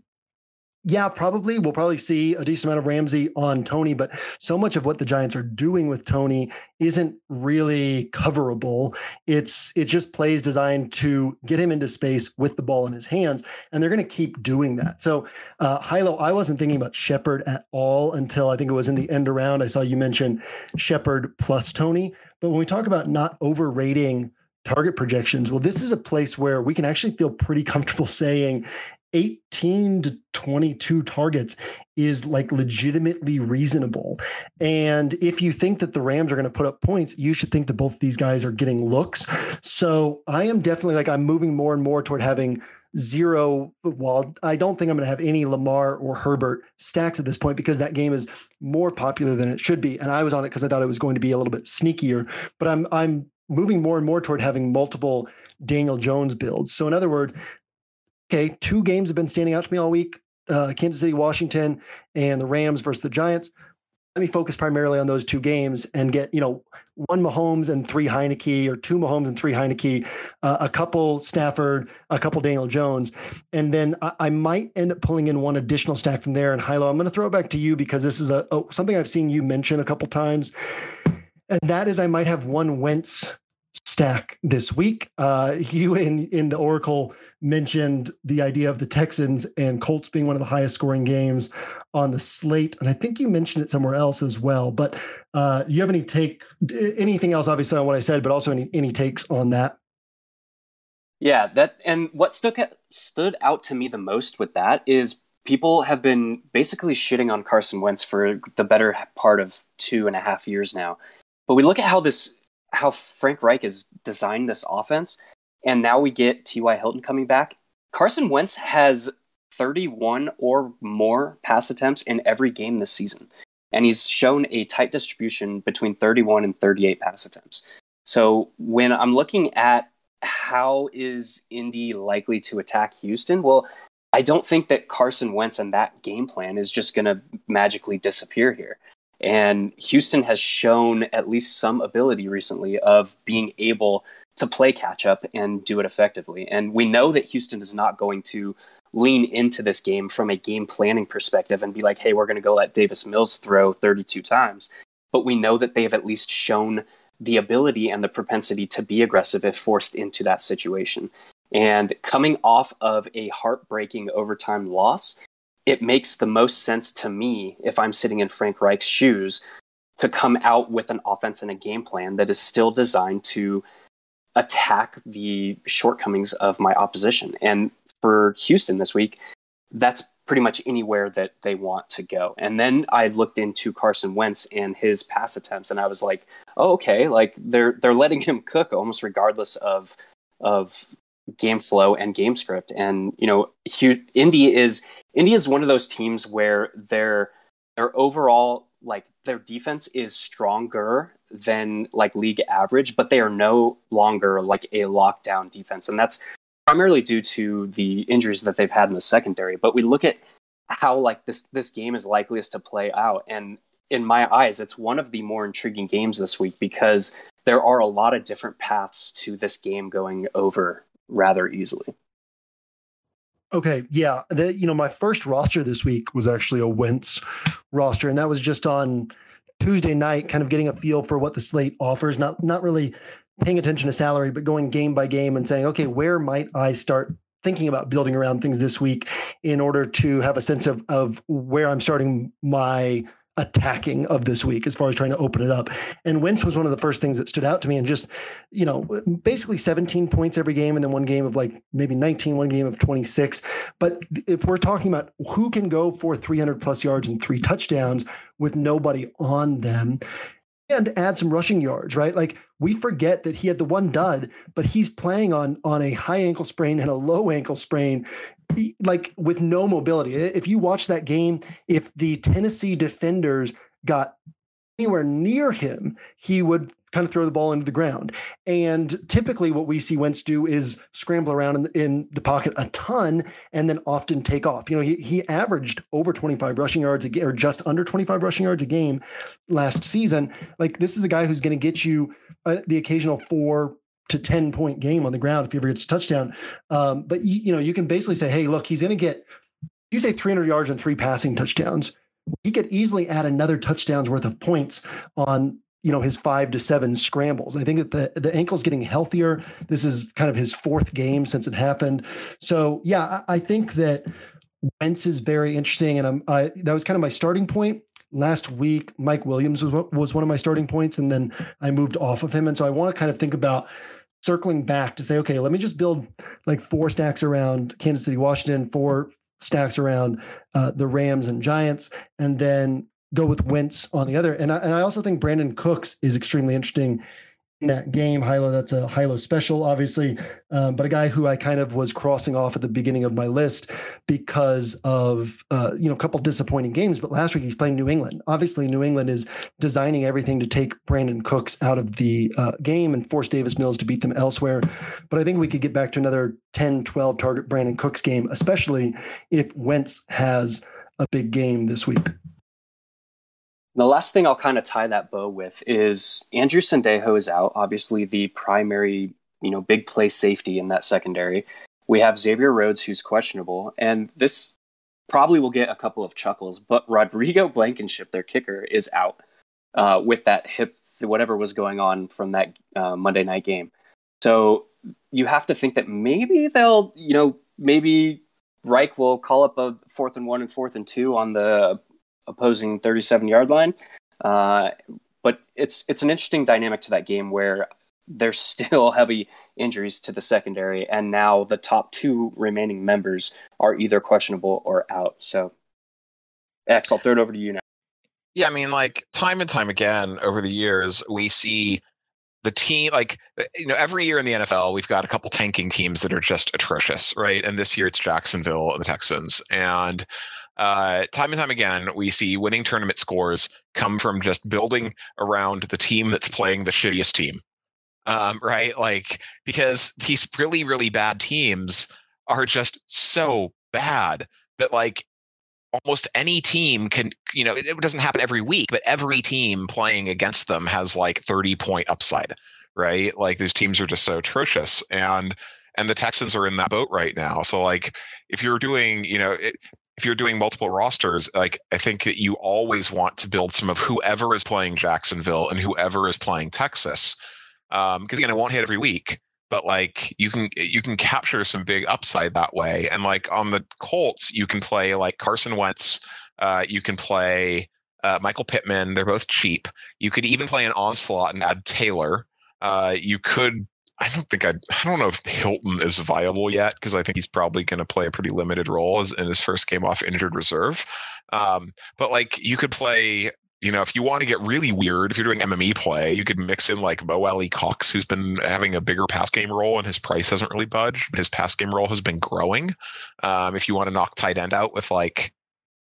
Speaker 4: yeah, probably. We'll probably see a decent amount of Ramsey on Toney, but so much of what the Giants are doing with Toney isn't really coverable. It's it just plays designed to get him into space with the ball in his hands, and they're going to keep doing that. So, uh, Hilow, I wasn't thinking about Shepard at all until I think it was in the end around. I saw you mention Shepard plus Toney, but when we talk about not overrating target projections. Well, this is a place where we can actually feel pretty comfortable saying 18 to 22 targets is like legitimately reasonable. And if you think that the Rams are going to put up points, you should think that both these guys are getting looks. So I am definitely like, I'm moving more and more toward having zero. Well, I don't think I'm going to have any Lamar or Herbert stacks at this point because that game is more popular than it should be. And I was on it because I thought it was going to be a little bit sneakier, but I'm, I'm, moving more and more toward having multiple Daniel Jones builds. So in other words, okay, two games have been standing out to me all week uh, Kansas City, Washington, and the Rams versus the Giants. Let me focus primarily on those two games and get, you know, one Mahomes and three Heinicke, or two Mahomes and three Heinicke, uh, a couple Stafford, a couple Daniel Jones. And then I, I, might end up pulling in one additional stack from there. And Hilow, I'm going to throw it back to you because this is a, a something I've seen you mention a couple times. And that is I might have one Wentz stack this week. Uh, you in in the Oracle mentioned the idea of the Texans and Colts being one of the highest scoring games on the slate, and I think you mentioned it somewhere else as well. But uh, you have any take anything else, obviously, on what I said, but also any any takes on that?
Speaker 2: Yeah, that and what stuck stood out to me the most with that is people have been basically shitting on Carson Wentz for the better part of two and a half years now. But we look at how this how Frank Reich has designed this offense, and now we get T.Y. Hilton coming back. Carson Wentz has 31 or more pass attempts in every game this season, and he's shown a tight distribution between 31 and 38 pass attempts. So when I'm looking at how is Indy likely to attack Houston, well, I don't think that Carson Wentz and that game plan is just going to magically disappear here. And Houston has shown at least some ability recently of being able to play catch up and do it effectively. And we know that Houston is not going to lean into this game from a game planning perspective and be like, hey, we're going to go let Davis Mills throw 32 times. But we know that they have at least shown the ability and the propensity to be aggressive if forced into that situation. And coming off of a heartbreaking overtime loss, it makes the most sense to me if I'm sitting in Frank Reich's shoes to come out with an offense and a game plan that is still designed to attack the shortcomings of my opposition. And for Houston this week, that's pretty much anywhere that they want to go. And then I looked into Carson Wentz and his pass attempts, and I was like, oh, okay, like they're they're letting him cook almost regardless of of game flow and game script. And you know, Indy is Indy is one of those teams where their their overall like their defense is stronger than like league average, but they are no longer like a lockdown defense, and that's primarily due to the injuries that they've had in the secondary. But we look at how like this this game is likeliest to play out, and in my eyes, it's one of the more intriguing games this week because there are a lot of different paths to this game going over rather easily.
Speaker 4: Okay, yeah, the, you know, my first roster this week was actually a Wentz roster, and that was just on Tuesday night, kind of getting a feel for what the slate offers. Not not really paying attention to salary, but going game by game and saying, okay, where might I start thinking about building around things this week in order to have a sense of of where I'm starting my attacking of this week as far as trying to open it up. And Wentz was one of the first things that stood out to me and just, you know, basically 17 points every game and then one game of like maybe 19, one game of 26. But if we're talking about who can go for 300 plus yards and three touchdowns with nobody on them, and add some rushing yards, right? Like we forget that he had the one dud, but he's playing on on a high ankle sprain and a low ankle sprain, like with no mobility. If you watch that game, if the Tennessee defenders got anywhere near him, he would kind of throw the ball into the ground. And typically, what we see Wentz do is scramble around in, in, the pocket a ton and then often take off. You know, he, he averaged over 25 rushing yards a game, or just under 25 rushing yards a game last season. Like, this is a guy who's going to get you uh, the occasional four to 10 point game on the ground if he ever gets a touchdown. Um, but, you, you know, you can basically say, hey, look, he's going to get, you say 300 yards and three passing touchdowns he could easily add another touchdowns worth of points on you know his five to seven scrambles. I think that the the ankle's getting healthier. This is kind of his fourth game since it happened. So yeah, I, I think that Wentz is very interesting, and I'm I, that was kind of my starting point last week. Mike Williams was was one of my starting points, and then I moved off of him, and so I want to kind of think about circling back to say, okay, let me just build like four stacks around Kansas City, Washington, four stacks around uh, the Rams and Giants, and then go with Wentz on the other. And I, and I also think Brandin Cooks is extremely interesting that game. Hilow, that's a Hilow special, obviously, um, but a guy who I kind of was crossing off at the beginning of my list because of uh, you know a couple disappointing games. But last week he's playing New England. Obviously, New England is designing everything to take Brandin Cooks out of the uh, game and force Davis Mills to beat them elsewhere. But I think we could get back to another 10, 12 target Brandin Cooks game, especially if Wentz has a big game this week.
Speaker 2: The last thing I'll kind of tie that bow with is Andrew Sendejo is out, obviously the primary, you know, big play safety in that secondary. We have Xavier Rhodes, who's questionable, and this probably will get a couple of chuckles, but Rodrigo Blankenship, their kicker, is out uh, with that hip, whatever was going on from that uh, Monday night game. So you have to think that maybe they'll, you know, maybe Reich will call up a fourth and one and fourth and two on the opposing 37 yard line. Uh, but it's it's an interesting dynamic to that game where there's still heavy injuries to the secondary, and now the top two remaining members are either questionable or out. So, X, I'll throw it over to you now.
Speaker 5: Yeah, I mean, like time and time again over the years, we see the team like you know every year in the NFL we've got a couple tanking teams that are just atrocious, right? And this year it's Jacksonville and the Texans, and uh, time and time again, we see winning tournament scores come from just building around the team that's playing the shittiest team. Um, right? Like, because these really, really bad teams are just so bad that, like, almost any team can, you know, it, it doesn't happen every week, but every team playing against them has like 30 point upside
Speaker 3: right? Like these teams are just so atrocious, and and the Texans are in that boat right now. So like if you're doing, you know, it, if you're doing multiple rosters, like I think that you always want to build some of whoever is playing Jacksonville and whoever is playing Texas, because um, again, it won't hit every week, but like you can you can capture some big upside that way. And like on the Colts, you can play like Carson Wentz, uh, you can play uh, Michael Pittman. They're both cheap. You could even play an onslaught and add Taylor. Uh, you could I don't think I I don't know if Hilton is viable yet because I think he's probably going to play a pretty limited role as, in his first game off injured reserve. Um, but like you could play, you know, if you want to get really weird, if you're doing MME play, you could mix in like Mo Alie-Cox, who's been having a bigger pass game role and his price hasn't really budged. But his pass game role has been growing. Um, if you want to knock tight end out with like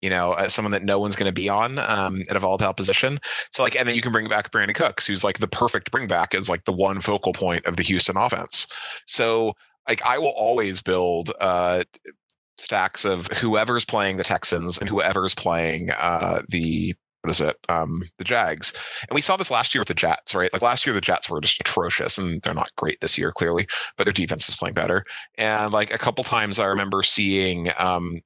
Speaker 3: you know, uh, someone that no one's going to be on um, at a volatile position. So like, and then you can bring back Brandin Cooks, who's like the perfect bring back as like the one focal point of the Houston offense. So like, I will always build uh, stacks of whoever's playing the Texans and whoever's playing uh, the what is it? Um, the Jags. And we saw this last year with the Jets, right? Like last year, the Jets were just atrocious and they're not great this year, clearly, but their defense is playing better. And like a couple times I remember seeing um,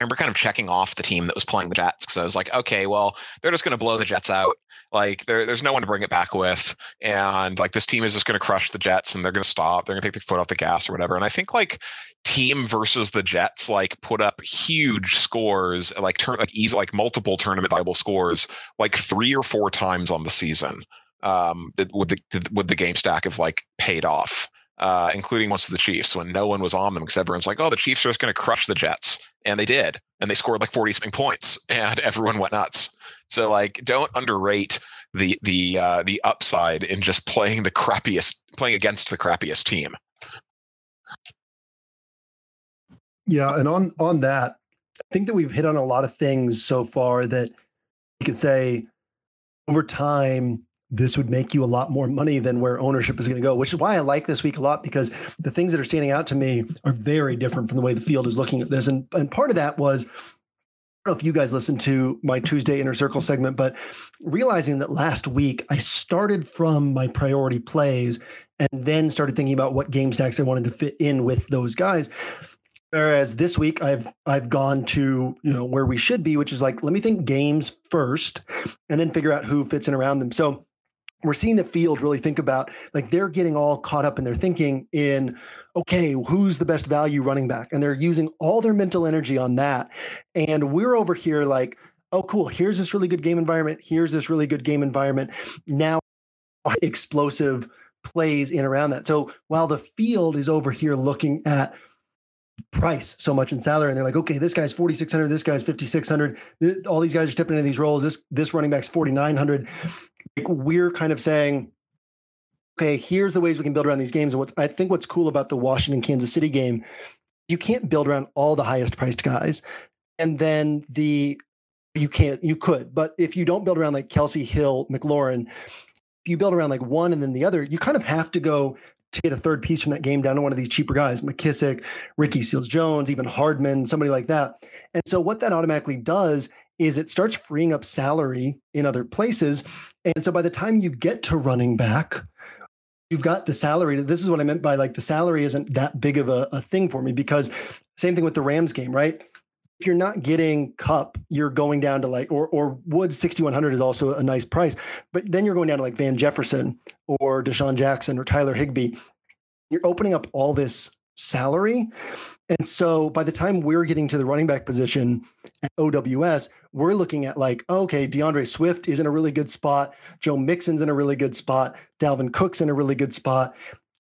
Speaker 3: remember kind of checking off the team that was playing the Jets because I was like, okay, well, they're just going to blow the Jets out. Like, there's no one to bring it back with, and like this team is just going to crush the Jets, and they're going to stop. They're going to take their foot off the gas or whatever. And I think like team versus the Jets like put up huge scores, like turn like easy like multiple tournament viable scores, like three or four times on the season. Um, with the with the game stack of like paid off. Uh, including once of the Chiefs when no one was on them because everyone's like, oh, the Chiefs are just going to crush the Jets and they did and they scored like 40 something points and everyone went nuts. So like don't underrate the the uh the upside in just playing the crappiest playing against the crappiest team.
Speaker 4: Yeah and on on that i think that we've hit on a lot of things so far that you could say over time this would make you a lot more money than where ownership is going to go, which is why I like this week a lot because the things that are standing out to me are very different from the way the field is looking at this. And, and part of that was, I don't know if you guys listened to my Tuesday Inner Circle segment, but realizing that last week I started from my priority plays and then started thinking about what game stacks I wanted to fit in with those guys. Whereas this week I've I've gone to you know where we should be, which is like let me think games first, and then figure out who fits in around them. So we're seeing the field really think about like they're getting all caught up in their thinking in okay who's the best value running back? And they're using all their mental energy on that. And we're over here like oh cool here's this really good game environment here's this really good game environment. Now explosive plays in around that. So while the field is over here looking at price so much in salary and they're like okay this guy's 4600 this guy's 5600 all these guys are stepping into these roles this this running back's 4900 like we're kind of saying okay here's the ways we can build around these games. And what's i think what's cool about the washington kansas city game you can't build around all the highest priced guys and then the you can't you could but if you don't build around like Kelce hill mclaurin if you build around like one and then the other you kind of have to go to get a third piece from that game down to one of these cheaper guys, McKissic, Ricky Seals Jones, even Hardman, somebody like that. And so what that automatically does is it starts freeing up salary in other places. And so by the time you get to running back, you've got the salary. This is what I meant by like the salary isn't that big of a, a thing for me because same thing with the Rams game, right? If you're not getting Kupp, you're going down to like or or Woods 6100 is also a nice price, but then you're going down to like Van Jefferson or DeSean Jackson or Tyler Higbee. You're opening up all this salary. And so by the time we're getting to the running back position at OWS, we're looking at like, okay, D'Andre Swift is in a really good spot. Joe Mixon's in a really good spot. Dalvin Cook's in a really good spot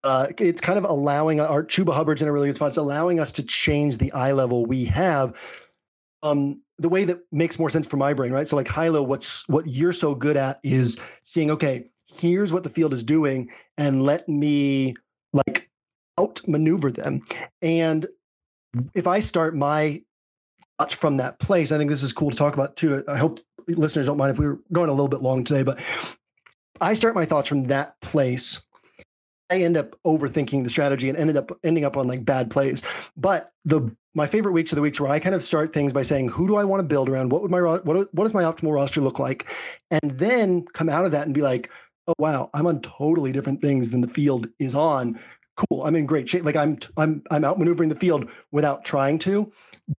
Speaker 4: uh, it's kind of allowing our Chuba Hubbard's in a really good spot. It's allowing us to change the eye level we have. Um, the way that makes more sense for my brain, right? So, like Hilow, what's what you're so good at is seeing, okay, here's what the field is doing, and let me like outmaneuver them. And if I start my thoughts from that place, I think this is cool to talk about too. I hope listeners don't mind if we are going a little bit long today, but I start my thoughts from that place end up overthinking the strategy and ended up ending up on like bad plays. But the my favorite weeks are the weeks where I kind of start things by saying, who do I want to build around? What would my what what does my optimal roster look like? And then come out of that and be like, oh wow, I'm on totally different things than the field is on. Cool, I'm in great shape. Like I'm I'm I'm outmaneuvering the field without trying to,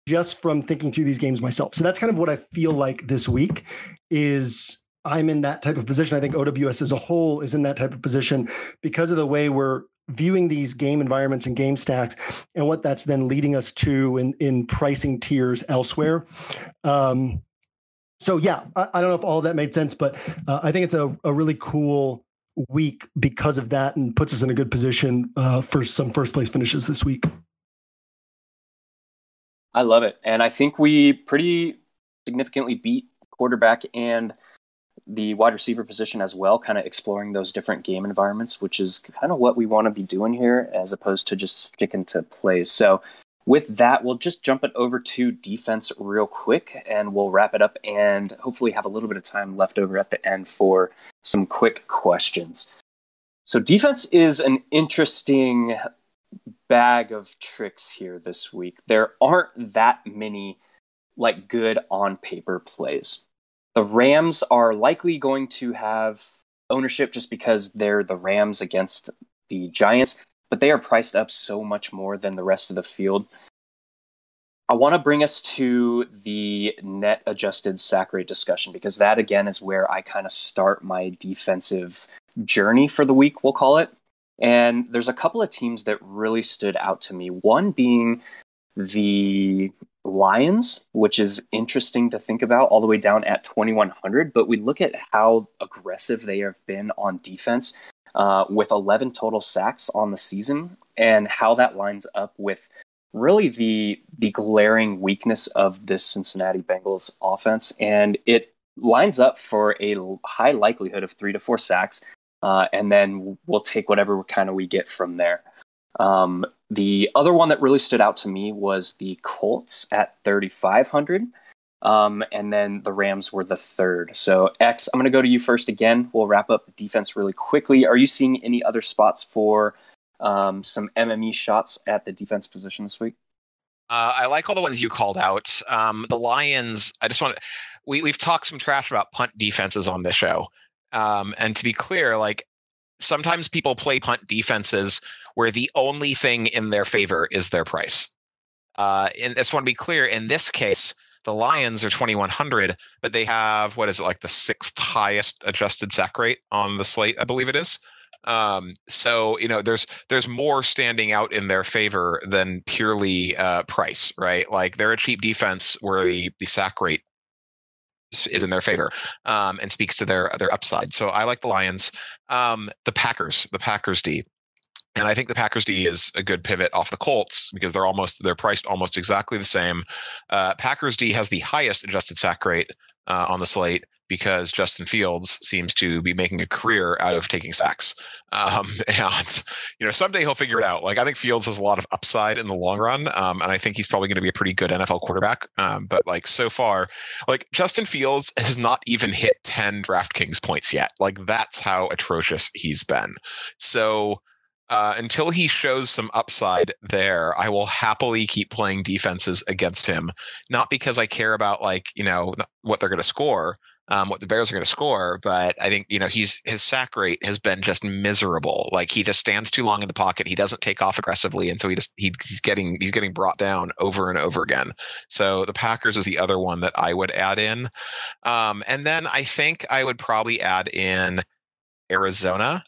Speaker 4: just from thinking through these games myself. So that's kind of what I feel like this week is I'm in that type of position. I think OWS as a whole is in that type of position because of the way we're viewing these game environments and game stacks and what that's then leading us to in, in pricing tiers elsewhere. Um, so yeah, I, I, don't know if all that made sense, but uh, I think it's a, a really cool week because of that and puts us in a good position uh, for some first place finishes this week.
Speaker 2: I love it. And I think we pretty significantly beat quarterback and the wide receiver position as well, kind of exploring those different game environments, which is kind of what we want to be doing here as opposed to just sticking to plays. So, with that, we'll just jump it over to defense real quick and we'll wrap it up and hopefully have a little bit of time left over at the end for some quick questions. So, defense is an interesting bag of tricks here this week. There aren't that many like good on paper plays. The Rams are likely going to have ownership just because they're the Rams against the Giants, but they are priced up so much more than the rest of the field. I want to bring us to the net adjusted sack rate discussion because that again is where I kind of start my defensive journey for the week, we'll call it. And there's a couple of teams that really stood out to me. One being the Lions, which is interesting to think about, all the way down at 2,100. But we look at how aggressive they have been on defense uh, with 11 total sacks on the season and how that lines up with really the the glaring weakness of this Cincinnati Bengals offense. And it lines up for a high likelihood of three to four sacks. Uh, and then we'll take whatever kind of we get from there. Um, the other one that really stood out to me was the Colts at 3,500. Um, and then the Rams were the third. So, X, I'm going to go to you first again. We'll wrap up defense really quickly. Are you seeing any other spots for um, some MME shots at the defense position this week?
Speaker 3: Uh, I like all the ones you called out. Um, the Lions, I just want to, we, we've talked some trash about punt defenses on this show. Um, and to be clear, like sometimes people play punt defenses where the only thing in their favor is their price. Uh, and I just want to be clear in this case, the Lions are 2100, but they have what is it like the sixth highest adjusted sack rate on the slate, I believe it is. Um, so you know, there's there's more standing out in their favor than purely uh, price, right? Like they're a cheap defense where the the sack rate is in their favor um, and speaks to their their upside. So I like the Lions. Um, the Packers, the Packers D. And I think the Packers D is a good pivot off the Colts because they're almost they're priced almost exactly the same. Uh, Packers D has the highest adjusted sack rate uh, on the slate because Justin Fields seems to be making a career out of taking sacks. Um, and you know, someday he'll figure it out. Like I think Fields has a lot of upside in the long run, um, and I think he's probably going to be a pretty good NFL quarterback. Um, but like so far, like Justin Fields has not even hit ten DraftKings points yet. Like that's how atrocious he's been. So uh, until he shows some upside there, I will happily keep playing defenses against him. Not because I care about like you know what they're going to score, um, what the Bears are going to score, but I think you know he's his sack rate has been just miserable. Like he just stands too long in the pocket. He doesn't take off aggressively, and so he just he's getting he's getting brought down over and over again. So the Packers is the other one that I would add in, um, and then I think I would probably add in Arizona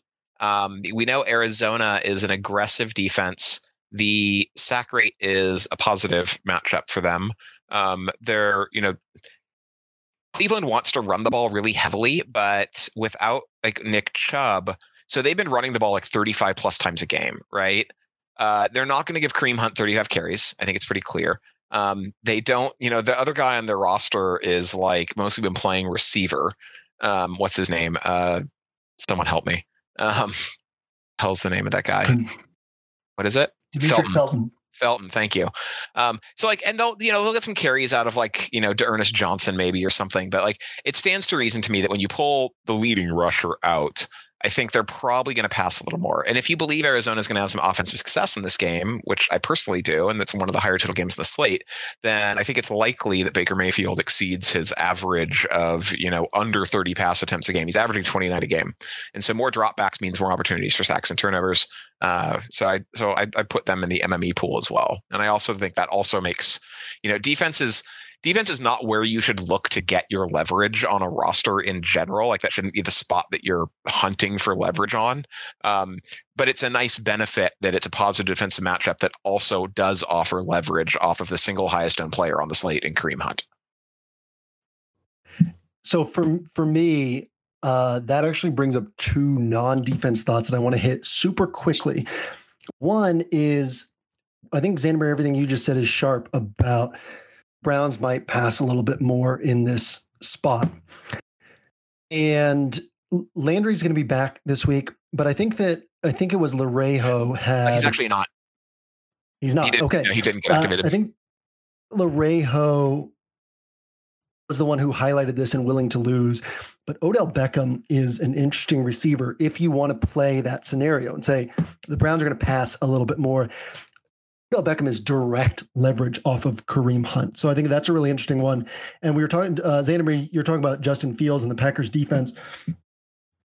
Speaker 3: um, we know Arizona is an aggressive defense. The sack rate is a positive matchup for them. Um, they're, you know, Cleveland wants to run the ball really heavily, but without like Nick Chubb, so they've been running the ball like 35 plus times a game, right? Uh, they're not going to give Kareem Hunt 35 carries. I think it's pretty clear. Um, they don't, you know, the other guy on their roster is like mostly been playing receiver. Um, what's his name? Uh, someone help me. Um, hell's the name of that guy? What is it?
Speaker 4: Felton. Felton.
Speaker 3: Felton, thank you. Um, so like, and they'll, you know, they'll get some carries out of like, you know, D'Ernest Johnson maybe or something, but like, it stands to reason to me that when you pull the leading rusher out, I think they're probably going to pass a little more. And if you believe Arizona is going to have some offensive success in this game, which I personally do, and that's one of the higher total games in the slate, then I think it's likely that Baker Mayfield exceeds his average of, you know, under 30 pass attempts a game. He's averaging 29 a game. And so more dropbacks means more opportunities for sacks and turnovers. Uh, so I so I, I put them in the MME pool as well. And I also think that also makes, you know, defenses – defense is not where you should look to get your leverage on a roster in general. Like that shouldn't be the spot that you're hunting for leverage on. Um, but it's a nice benefit that it's a positive defensive matchup that also does offer leverage off of the single highest owned player on the slate in Kareem Hunt.
Speaker 4: So for for me, uh, that actually brings up two non-defense thoughts that I want to hit super quickly. One is, I think Xander, everything you just said is sharp about Browns might pass a little bit more in this spot. And Landry's going to be back this week, but I think that I think it was Larejo had.
Speaker 3: He's actually not.
Speaker 4: He's not.
Speaker 3: He
Speaker 4: okay.
Speaker 3: No, he didn't get activated.
Speaker 4: Uh, I think Larejo was the one who highlighted this and willing to lose. But Odell Beckham is an interesting receiver if you want to play that scenario and say the Browns are going to pass a little bit more. Odell Beckham is direct leverage off of Kareem Hunt. So I think that's a really interesting one. And we were talking, uh, Xander, you're talking about Justin Fields and the Packers defense.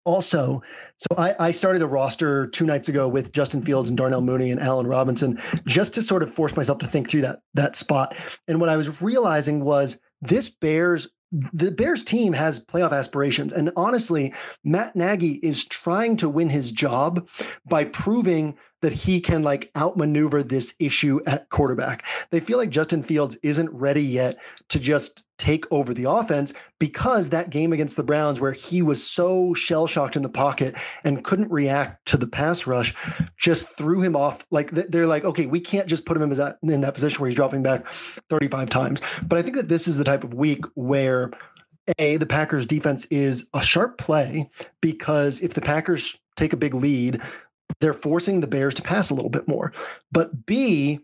Speaker 4: Also, so I, I, started a roster two nights ago with Justin Fields and Darnell Mooney and Allen Robinson just to sort of force myself to think through that that spot. And what I was realizing was this Bears the Bears team has playoff aspirations. And honestly, Matt Nagy is trying to win his job by proving that he can like outmaneuver this issue at quarterback. They feel like Justin Fields isn't ready yet to just take over the offense because that game against the Browns, where he was so shell shocked in the pocket and couldn't react to the pass rush, just threw him off. Like they're like, okay, we can't just put him in that, in that position where he's dropping back 35 times. But I think that this is the type of week where a the Packers defense is a sharp play because if the Packers take a big lead, they're forcing the Bears to pass a little bit more. But B,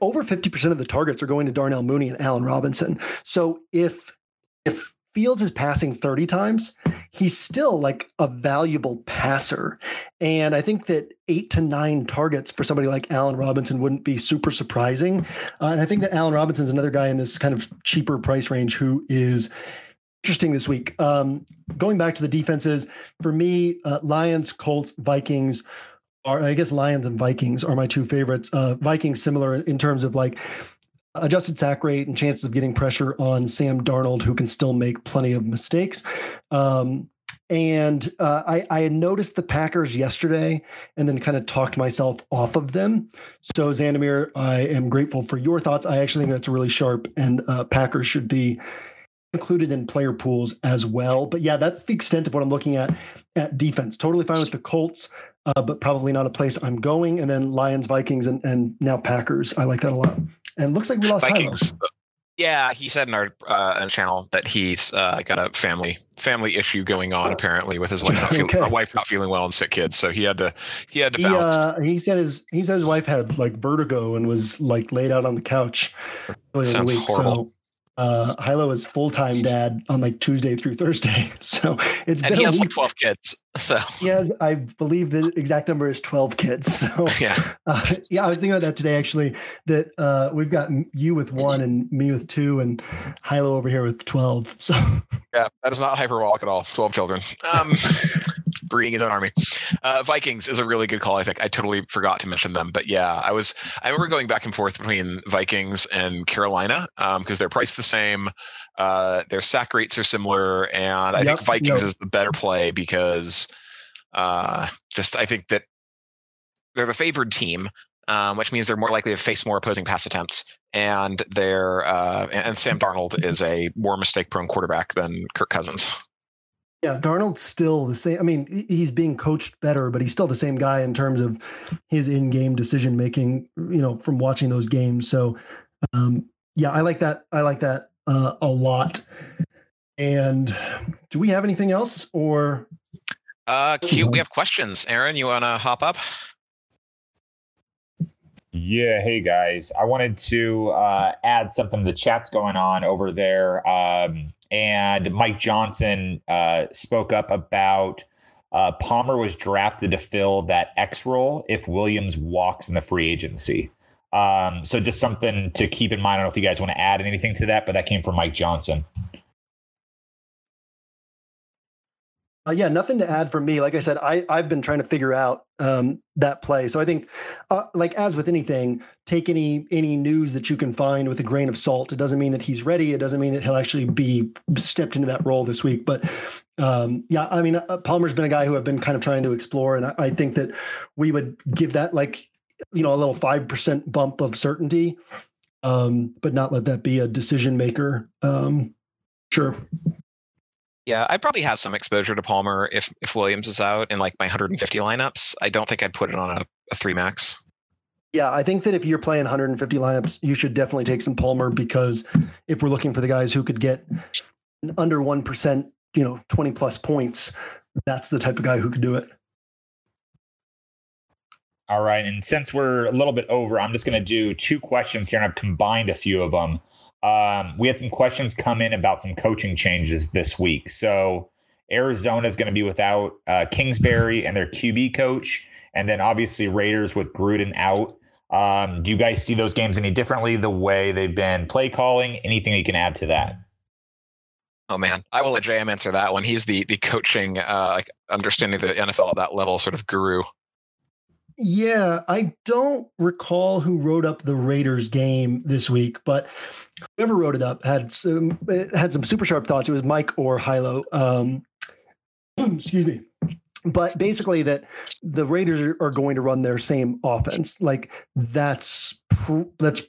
Speaker 4: over 50% of the targets are going to Darnell Mooney and Allen Robinson. So if if Fields is passing 30 times, he's still like a valuable passer. And I think that eight to nine targets for somebody like Allen Robinson wouldn't be super surprising. Uh, and I think that Allen Robinson is another guy in this kind of cheaper price range who is interesting this week. Um, going back to the defenses, for me, uh, Lions, Colts, Vikings are, I guess, Lions and Vikings are my two favorites. Uh, Vikings similar in terms of like adjusted sack rate and chances of getting pressure on Sam Darnold, who can still make plenty of mistakes. Um, and uh, I, I, had noticed the Packers yesterday and then kind of talked myself off of them. So, Xandamere, I am grateful for your thoughts. I actually think that's really sharp, and uh, Packers should be included in player pools as well. But yeah, that's the extent of what I'm looking at at defense. Totally fine with the Colts, uh, but probably not a place I'm going. And then Lions, Vikings, and, and now Packers. I like that a lot. And looks like we lost
Speaker 3: Vikings. Yeah, he said in our uh, channel that he's uh, got a family family issue going on apparently with his wife not feeling, okay. wife not feeling well and sick kids, so he had to he had to he, bounce.
Speaker 4: Uh, he said his he said his wife had like vertigo and was like laid out on the couch.
Speaker 3: Sounds horrible.
Speaker 4: So uh Hilow is full time dad on like Tuesday through Thursday. So it's
Speaker 3: and been he has like twelve kids. So
Speaker 4: he has, I believe the exact number is twelve kids. So
Speaker 3: yeah,
Speaker 4: uh, yeah. I was thinking about that today actually. That uh we've got you with one and me with two, and Hilow over here with twelve. So
Speaker 3: yeah, that is not hyperbolic at all. Twelve children. Um, breeding his own army. Uh, Vikings is a really good call. I think I totally forgot to mention them, but yeah, I was. I remember going back and forth between Vikings and Carolina because um, they're priced the same. Uh, their sack rates are similar, and I yep, think Vikings yep. is the better play because uh, just I think that they're the favored team. Um, which means they're more likely to face more opposing pass attempts, and they're uh, and Sam Darnold is a more mistake-prone quarterback than Kirk Cousins.
Speaker 4: Yeah, Darnold's still the same. I mean, he's being coached better, but he's still the same guy in terms of his in-game decision making. You know, from watching those games. So, um, yeah, I like that. I like that uh, a lot. And do we have anything else, or?
Speaker 3: Uh, Q, we have questions. Aaron, you want to hop up?
Speaker 6: Yeah, hey guys. I wanted to uh, add something. The chat's going on over there. Um, and Mike Johnson uh, spoke up about Uh, Palmer was drafted to fill that X role if Williams walks in the free agency. Um, so just something to keep in mind. I don't know if you guys want to add anything to that, but that came from Mike Johnson.
Speaker 4: Uh, yeah, nothing to add from me. Like I said, I I've been trying to figure out um, that play. So I think, uh, like as with anything, take any any news that you can find with a grain of salt. It doesn't mean that he's ready. It doesn't mean that he'll actually be stepped into that role this week. But um, yeah, I mean, uh, Palmer's been a guy who I've been kind of trying to explore, and I, I think that we would give that like you know a little five percent bump of certainty, um, but not let that be a decision maker. Um, sure.
Speaker 3: Yeah, I probably have some exposure to Palmer if if Williams is out in like my 150 lineups. I don't think I'd put it on a, a three max.
Speaker 4: Yeah, I think that if you're playing 150 lineups, you should definitely take some Palmer because if we're looking for the guys who could get under 1%, you know, 20 plus points, that's the type of guy who could do it.
Speaker 6: All right. And since we're a little bit over, I'm just going to do two questions here and I've combined a few of them. Um, we had some questions come in about some coaching changes this week. So Arizona is going to be without uh, Kingsbury and their QB coach. And then obviously Raiders with Gruden out. Um, do you guys see those games any differently the way they've been play calling? Anything you can add to that?
Speaker 3: Oh man, I will let JM answer that one. He's the the coaching, uh, like understanding the NFL at that level, sort of guru.
Speaker 4: Yeah, I don't recall who wrote up the Raiders game this week, but whoever wrote it up had some had some super sharp thoughts. It was Mike or Hilow. Um, excuse me. But basically, that the Raiders are, going to run their same offense. Like that's pr- that's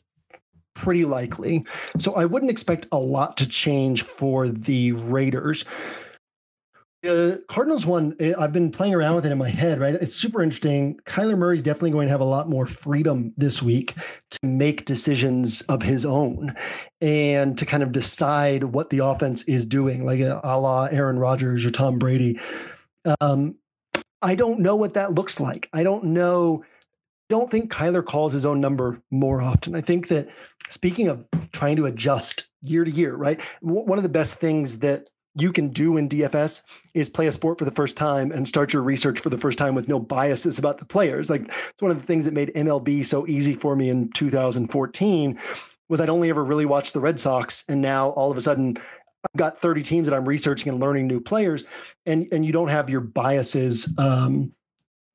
Speaker 4: pretty likely. So I wouldn't expect a lot to change for the Raiders the Cardinals one, eh, I've been playing around with it in my head, right? It's super interesting. Kyler Murray's definitely going to have a lot more freedom this week to make decisions of his own and to kind of decide what the offense is doing, like a, a la Aaron Rodgers or Tom Brady. Um, I don't know what that looks like. I don't know. I don't think Kyler calls his own number more often. I think that speaking of trying to adjust year to year, right? One of the best things that you can do in DFS is play a sport for the first time and start your research for the first time with no biases about the players. Like it's one of the things that made MLB so easy for me in 2014 was I'd only ever really watched the Red Sox and now all of a sudden I've got 30 teams that I'm researching and learning new players and and you don't have your biases um,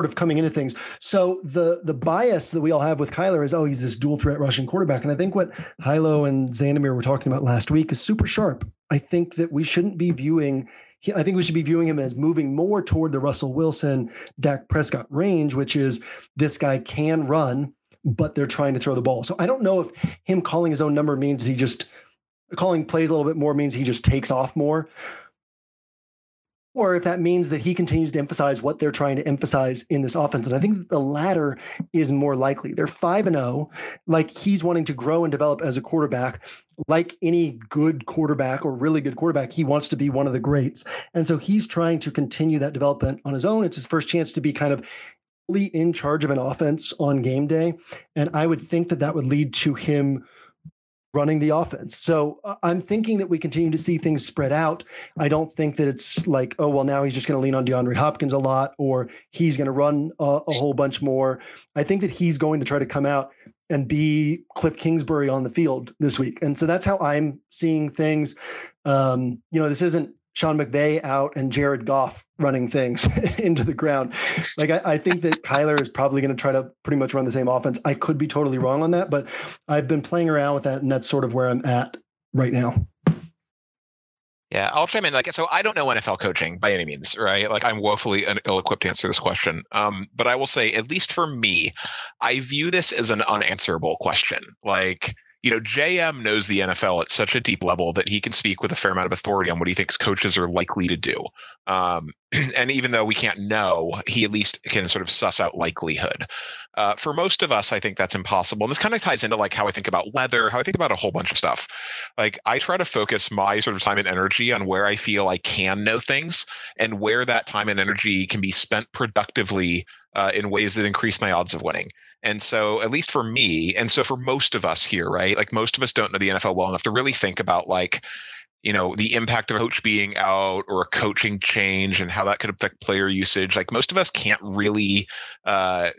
Speaker 4: sort of coming into things. So the the bias that we all have with Kyler is, oh, he's this dual threat rushing quarterback. And I think what Hilow and Xandamere were talking about last week is super sharp. I think that we shouldn't be viewing. I think we should be viewing him as moving more toward the Russell Wilson, Dak Prescott range, which is this guy can run, but they're trying to throw the ball. So I don't know if him calling his own number means he just calling plays a little bit more means he just takes off more or if that means that he continues to emphasize what they're trying to emphasize in this offense. And I think the latter is more likely. They're 5 and 0, like he's wanting to grow and develop as a quarterback. Like any good quarterback or really good quarterback, he wants to be one of the greats. And so he's trying to continue that development on his own. It's his first chance to be kind of in charge of an offense on game day. And I would think that that would lead to him running the offense. So uh, I'm thinking that we continue to see things spread out. I don't think that it's like, oh, well, now he's just going to lean on DeAndre Hopkins a lot or he's going to run a, a, whole bunch more. I think that he's going to try to come out and be Cliff Kingsbury on the field this week. And so that's how I'm seeing things. Um, you know, this isn't Sean McVay out and Jared Goff running things into the ground. Like I, I think that Kyler is probably going to try to pretty much run the same offense. I could be totally wrong on that, but I've been playing around with that, and that's sort of where I'm at right now.
Speaker 3: Yeah, I'll chime in. Like, so I don't know NFL coaching by any means, right? Like, I'm woefully ill-equipped to answer this question. Um, but I will say, at least for me, I view this as an unanswerable question. Like, you know, JM knows the NFL at such a deep level that he can speak with a fair amount of authority on what he thinks coaches are likely to do. Um, and even though we can't know, he at least can sort of suss out likelihood. Uh, for most of us, I think that's impossible. And this kind of ties into like how I think about weather, how I think about a whole bunch of stuff. Like I try to focus my sort of time and energy on where I feel I can know things and where that time and energy can be spent productively uh, in ways that increase my odds of winning. And so, at least for me, and so for most of us here, right? Like most of us don't know the NFL well enough to really think about like, you know the impact of a coach being out or a coaching change and how that could affect player usage like most of us can't really uh,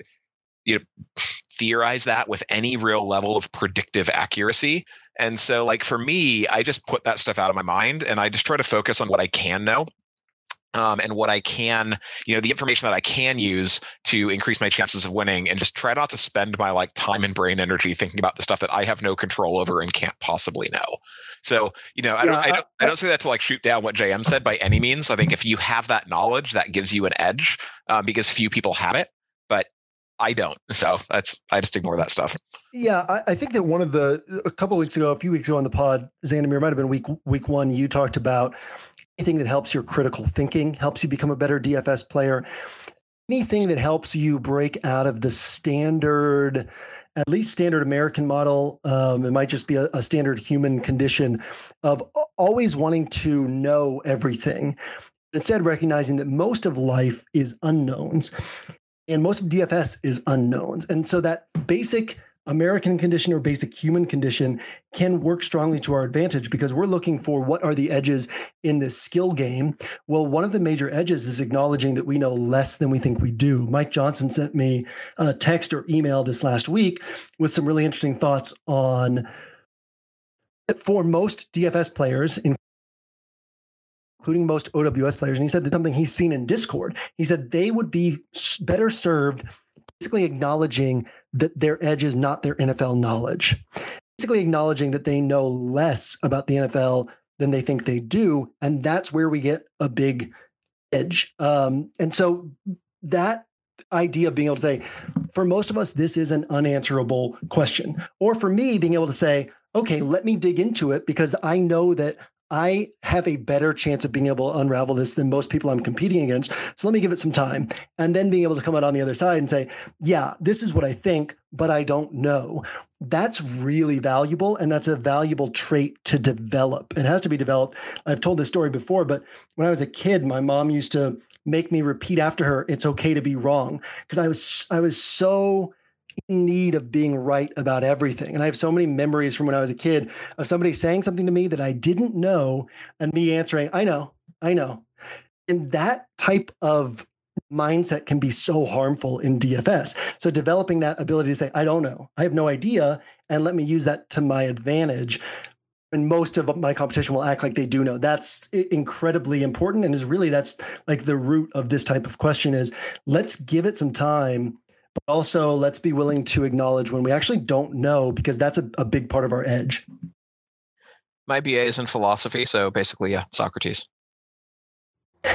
Speaker 3: you know theorize that with any real level of predictive accuracy and so like for me i just put that stuff out of my mind and i just try to focus on what i can know um, and what I can, you know, the information that I can use to increase my chances of winning, and just try not to spend my like time and brain energy thinking about the stuff that I have no control over and can't possibly know. So, you know, I don't, I, don't, I don't say that to like shoot down what JM said by any means. I think if you have that knowledge, that gives you an edge um, because few people have it. But I don't. So that's I just ignore that stuff.
Speaker 4: Yeah, I, I think that one of the a couple weeks ago, a few weeks ago on the pod, Xandamere might have been week week one. You talked about anything that helps your critical thinking, helps you become a better DFS player, anything that helps you break out of the standard, at least standard American model. Um, it might just be a, a standard human condition of always wanting to know everything. Instead, recognizing that most of life is unknowns and most of DFS is unknowns. And so that basic American condition or basic human condition can work strongly to our advantage because we're looking for what are the edges in this skill game. Well, one of the major edges is acknowledging that we know less than we think we do. Mike Johnson sent me a text or email this last week with some really interesting thoughts on for most DFS players, including most OWS players, and he said that something he's seen in Discord. He said they would be better served basically acknowledging that their edge is not their NFL knowledge. Basically, acknowledging that they know less about the NFL than they think they do. And that's where we get a big edge. Um, and so that idea of being able to say, for most of us, this is an unanswerable question. Or for me, being able to say, okay, let me dig into it because I know that I have a better chance of being able to unravel this than most people I'm competing against. So let me give it some time. And then being able to come out on the other side and say, yeah, this is what I think, but I don't know. That's really valuable. And that's a valuable trait to develop. It has to be developed. I've told this story before, but when I was a kid, my mom used to make me repeat after her, it's okay to be wrong. Because I was I was so in need of being right about everything. And I have so many memories from when I was a kid of somebody saying something to me that I didn't know and me answering, I know, I know. And that type of mindset can be so harmful in DFS. So developing that ability to say, I don't know, I have no idea, and let me use that to my advantage. And most of my competition will act like they do know. That's incredibly important. And is really that's like the root of this type of question is let's give it some time but also let's be willing to acknowledge when we actually don't know because that's a, a big part of our edge.
Speaker 3: My ba is in philosophy so basically yeah socrates.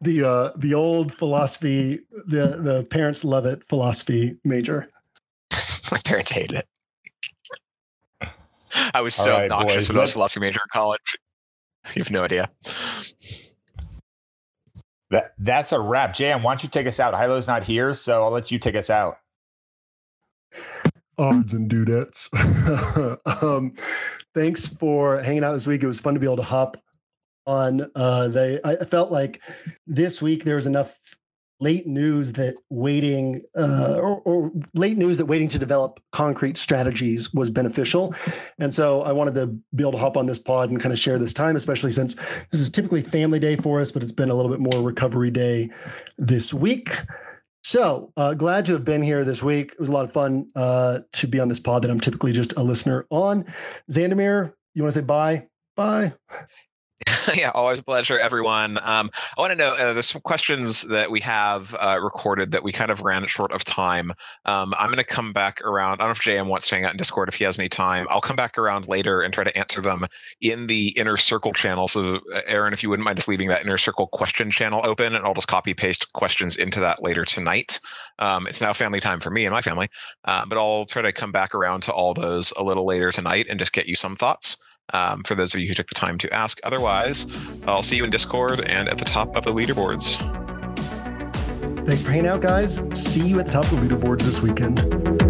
Speaker 4: The uh the old philosophy the the parents love it philosophy major.
Speaker 3: My parents hate it. I was so right, obnoxious boys, when i was philosophy major in college. You have no idea
Speaker 6: that that's a wrap. JM, why don't you take us out? Hilow's not here, so I'll let you take us out.
Speaker 4: Odds and dudettes. um, thanks for hanging out this week. It was fun to be able to hop on. Uh, they I felt like this week there was enough late news that waiting uh, or, or, late news that waiting to develop concrete strategies was beneficial. And so i wanted to be able to hop on this pod and kind of share this time especially since this is typically family day for us but it's been a little bit more recovery day this week. So uh, glad to have been here this week. It was a lot of fun uh, to be on this pod that i'm typically just a listener on. Xandamere you want to say bye? Bye
Speaker 3: yeah, always a pleasure, everyone. Um, I want to know uh, there's some questions that we have uh, recorded that we kind of ran short of time. Um, I'm going to come back around. I don't know if JM wants to hang out in Discord if he has any time. I'll come back around later and try to answer them in the inner circle channel. So, uh, Aaron, if you wouldn't mind just leaving that inner circle question channel open, and I'll just copy paste questions into that later tonight. Um, it's now family time for me and my family, uh, but I'll try to come back around to all those a little later tonight and just get you some thoughts um, for those of you who took the time to ask. Otherwise, I'll see you in Discord and at the top of the leaderboards.
Speaker 4: Thanks for hanging out, guys. See you at the top of the leaderboards this weekend.